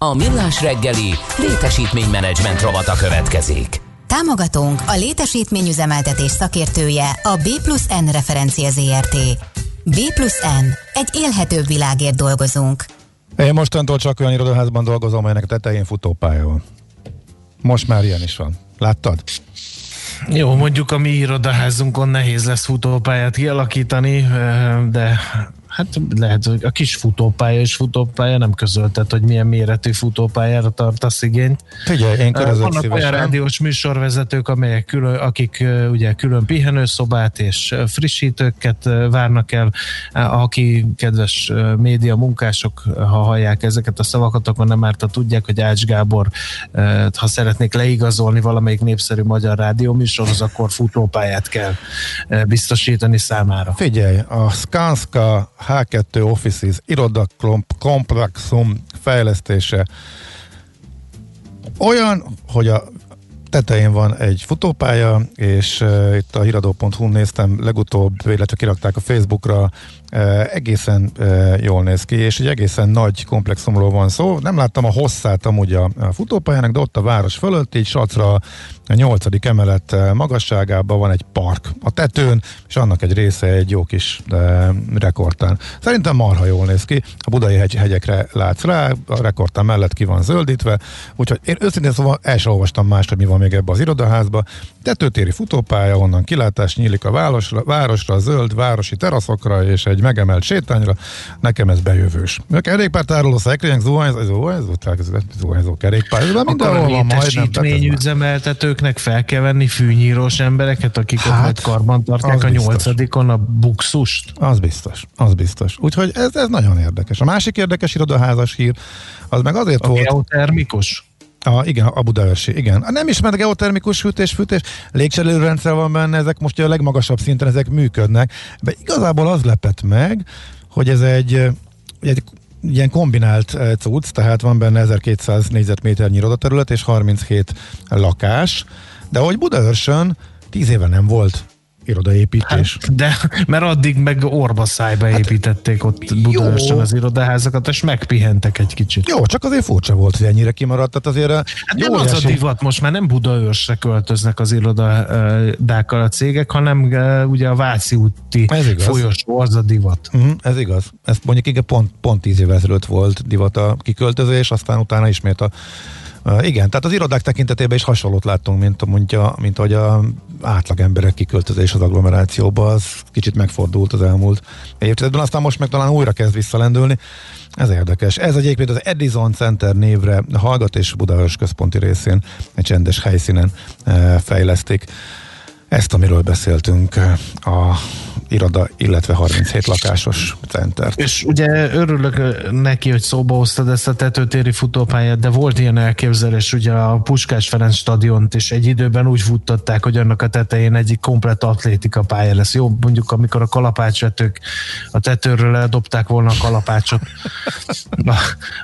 A millás reggeli létesítménymenedzsment rovata következik. Támogatónk a létesítményüzemeltetés szakértője a B plusz N referencia ZRT. B plusz N. Egy élhetőbb világért dolgozunk. Én mostantól csak olyan irodaházban dolgozom, amelynek tetején futópálya van. Most már ilyen is van. Láttad? Jó, mondjuk a mi irodaházunkon nehéz lesz futópályát kialakítani, de hát lehet, hogy a kis futópálya és futópálya nem közöltet, hogy milyen méretű futópályára tartasz igényt. Figyelj, én körözök Vannak olyan rádiós műsorvezetők, amelyek külön, akik eh, ugye külön pihenőszobát és eh, frissítőket eh, várnak el. Eh, Aki kedves eh, média munkások, eh, ha hallják ezeket a szavakat, akkor nem árt, tudják, hogy Ács Gábor, eh, ha szeretnék leigazolni valamelyik népszerű magyar rádió műsorhoz, akkor futópályát kell eh, biztosítani számára. Figyelj, a Skanska H2 Offices iroda komplexum fejlesztése. Olyan, hogy a tetején van egy futópálya, és uh, itt a híradó.hu néztem legutóbb, illetve kirakták a Facebookra egészen jól néz ki, és egy egészen nagy komplexumról van szó. Nem láttam a hosszát amúgy a, futópályának, de ott a város fölött, így Sacra a nyolcadik emelet magasságában van egy park a tetőn, és annak egy része egy jó kis rekordtán. Szerintem marha jól néz ki, a budai hegy, hegyekre látsz rá, a rekordtán mellett ki van zöldítve, úgyhogy én őszintén szóval el sem olvastam mást, hogy mi van még ebbe az irodaházba. Tetőtéri futópálya, onnan kilátás nyílik a városra, városra zöld városi teraszokra és egy megemelt sétányra. Nekem ez bejövős. A kerékpártároló szekrények, zuhanyzó, zuhanyzó, zuhanyzó kerékpár, ez mindenhol van majdnem. üzemeltetőknek fel kell venni fűnyírós embereket, akik hát, ott majd karban tartják a nyolcadikon a bukszust. Az biztos, az biztos. Úgyhogy ez, ez nagyon érdekes. A másik érdekes irodaházas hír, az meg azért A volt... geotermikus? A, igen, a Budaörsi, igen. Nem ismert geotermikus hűtés, fűtés, légcserélőrendszer van benne, ezek most a legmagasabb szinten ezek működnek, de igazából az lepett meg, hogy ez egy, egy ilyen kombinált eh, cucc, tehát van benne 1200 négyzetméternyi irodaterület és 37 lakás, de hogy Budaörsön 10 éve nem volt irodaépítés. Hát, de, mert addig meg orba szájba építették ott Budaörsön az irodaházakat, és megpihentek egy kicsit. Jó, csak azért furcsa volt, hogy ennyire kimaradt, tehát azért eh, Hát nem az a divat, most már nem Budaörsre költöznek az irodákkal a cégek, hanem eh, ugye a Váci úti folyosó az a divat. Uh-huh, ez igaz. Ez mondjuk igen, pont, pont 10 évvel ezelőtt volt divat a kiköltözés, aztán utána ismét a igen, tehát az irodák tekintetében is hasonlót láttunk, mint, mondja, mint ahogy a átlag emberek kiköltözés az agglomerációba, az kicsit megfordult az elmúlt évtizedben, aztán most meg talán újra kezd visszalendülni. Ez érdekes. Ez egyébként az Edison Center névre hallgat, és Budaörs központi részén egy csendes helyszínen fejlesztik. Ezt, amiről beszéltünk, a iroda, illetve 37 lakásos centert. És ugye örülök neki, hogy szóba hoztad ezt a tetőtéri futópályát, de volt ilyen elképzelés, ugye a Puskás Ferenc stadiont is egy időben úgy futtatták, hogy annak a tetején egy komplet atlétika pálya lesz. Jó, mondjuk amikor a kalapácsvetők a tetőről eldobták volna a kalapácsot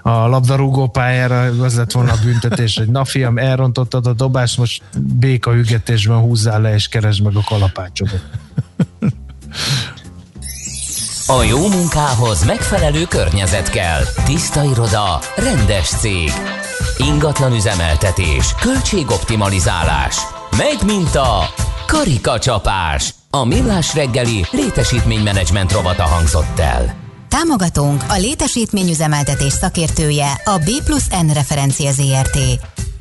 a, a labdarúgó pályára, az lett volna a büntetés, hogy na fiam, elrontottad a dobást, most béka ügetésben húzzál le és keresd meg a kalapácsodat. A jó munkához megfelelő környezet kell. Tiszta iroda, rendes cég. Ingatlan üzemeltetés, költségoptimalizálás. Megy mint a karikacsapás. A millás reggeli létesítménymenedzsment rovata hangzott el. Támogatónk a létesítményüzemeltetés szakértője a B plusz N referencia ZRT.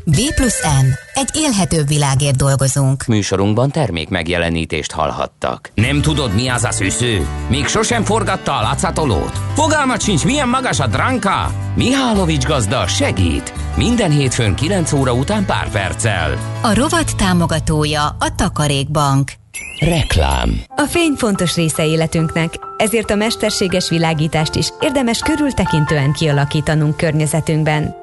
B plusz N. Egy élhetőbb világért dolgozunk. Műsorunkban termék megjelenítést hallhattak. Nem tudod, mi az a szűző? Még sosem forgatta a látszatolót? Fogalmat sincs, milyen magas a dránka? Mihálovics gazda segít. Minden hétfőn 9 óra után pár perccel. A rovat támogatója a Takarékbank. Reklám. A fény fontos része életünknek, ezért a mesterséges világítást is érdemes körültekintően kialakítanunk környezetünkben.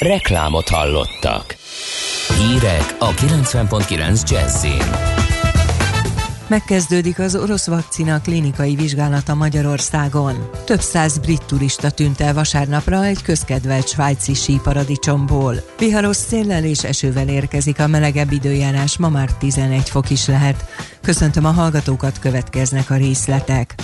Reklámot hallottak. Hírek a 90.9 Jazzin. Megkezdődik az orosz vakcina klinikai vizsgálata Magyarországon. Több száz brit turista tűnt el vasárnapra egy közkedvelt svájci síparadicsomból. Viharos széllel és esővel érkezik a melegebb időjárás, ma már 11 fok is lehet. Köszöntöm a hallgatókat, következnek a részletek.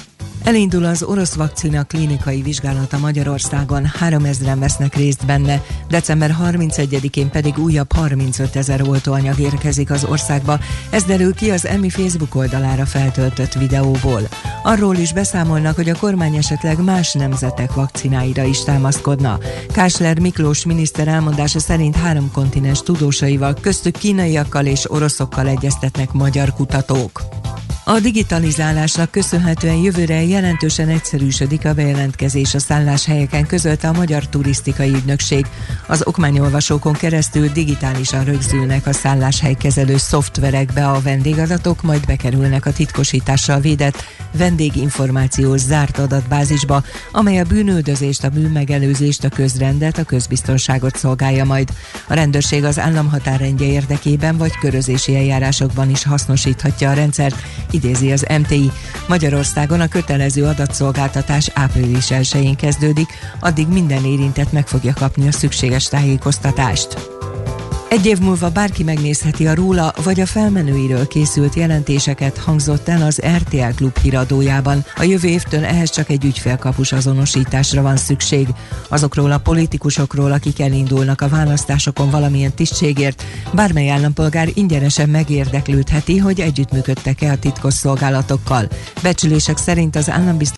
Elindul az orosz vakcina klinikai vizsgálata Magyarországon, 3000-en vesznek részt benne, december 31-én pedig újabb 35 ezer oltóanyag érkezik az országba, ez derül ki az EMI Facebook oldalára feltöltött videóból. Arról is beszámolnak, hogy a kormány esetleg más nemzetek vakcináira is támaszkodna. Kásler Miklós miniszter elmondása szerint három kontinens tudósaival, köztük kínaiakkal és oroszokkal egyeztetnek magyar kutatók. A digitalizálásnak köszönhetően jövőre jelentősen egyszerűsödik a bejelentkezés a szálláshelyeken közölte a Magyar Turisztikai Ügynökség. Az okmányolvasókon keresztül digitálisan rögzülnek a szálláshelykezelő szoftverekbe a vendégadatok, majd bekerülnek a titkosítással védett vendéginformációs zárt adatbázisba, amely a bűnöldözést, a bűnmegelőzést, a közrendet, a közbiztonságot szolgálja majd. A rendőrség az államhatárrendje érdekében vagy körözési eljárásokban is hasznosíthatja a rendszert, idézi az MTI. Magyarországon a kötelező adatszolgáltatás április 1-én kezdődik, addig minden érintett meg fogja kapni a szükséges tájékoztatást. Egy év múlva bárki megnézheti a róla vagy a felmenőiről készült jelentéseket, hangzott el az RTL Klub híradójában. A jövő évtől ehhez csak egy ügyfélkapus azonosításra van szükség. Azokról a politikusokról, akik elindulnak a választásokon valamilyen tisztségért, bármely állampolgár ingyenesen megérdeklődheti, hogy együttműködtek-e a titkos szolgálatokkal. Becsülések szerint az állambiztonság